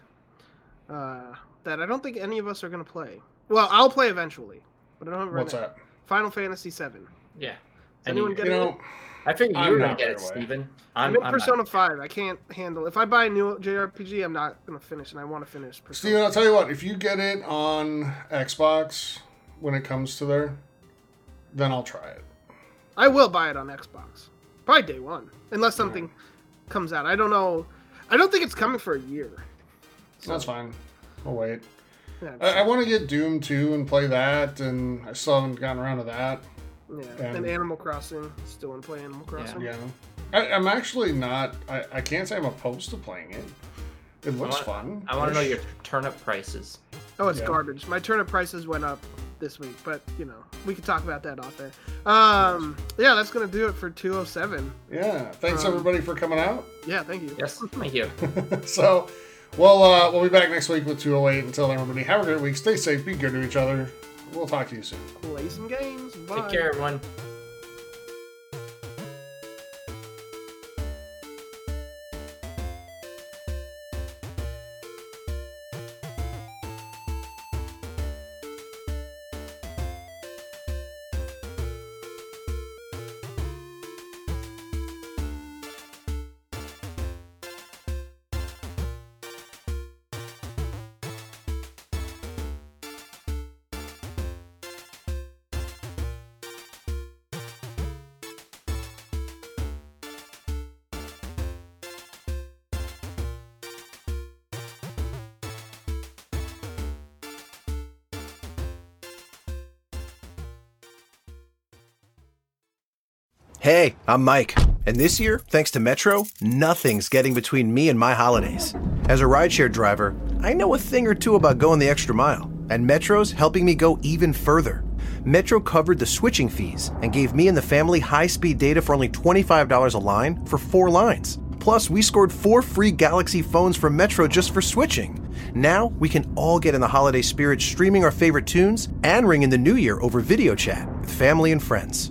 uh, that I don't think any of us are going to play. Well, I'll play eventually, but I don't have
What's that?
Final Fantasy VII.
Yeah.
Is
I
anyone
mean,
getting
You
it?
know,
I figured
I'm
you're gonna
not
get it,
away.
Steven.
I'm,
I'm,
in Persona
not.
5. I can't handle If I buy a new JRPG, I'm not going to finish, and I want to finish Persona.
Steven, I'll tell you what, if you get it on Xbox when it comes to there, then I'll try it.
I will buy it on Xbox. Probably day one, unless something comes out. I don't know. I don't think it's coming for a year.
That's fine. I'll wait.
Yeah,
I, I want to get Doom 2 and play that, and I still haven't gotten around to that.
Yeah.
and-
and Animal Crossing. Still want to play Animal Crossing.
Yeah. I, I'm actually not, I, I can't say I'm opposed to playing it. It looks
I want,
fun.
I want to know your turnip prices.
Oh, it's
Yeah.
garbage. My turnip prices went up this week, but you know we can talk about that off there. Um, yeah, that's gonna do it for 207.
Yeah. Thanks,
Um,
everybody, for coming out.
Yeah, thank you.
Yes, thank you.
so, well, uh, we'll be back next week with 208. Until then, everybody, have a great week. Stay safe. Be good to each other. We'll talk to you soon.
Play some games. Bye.
Take care, everyone.
Hey, I'm Mike, and this year, thanks to Metro, nothing's getting between me and my holidays. As a rideshare driver, I know a thing or two about going the extra mile, and Metro's helping me go even further. Metro covered the switching fees and gave me and the family high speed data for only $25 a line for four lines. Plus, we scored four free Galaxy phones from Metro just for switching. Now, we can all get in the holiday spirit streaming our favorite tunes and ring in the new year over video chat with family and friends.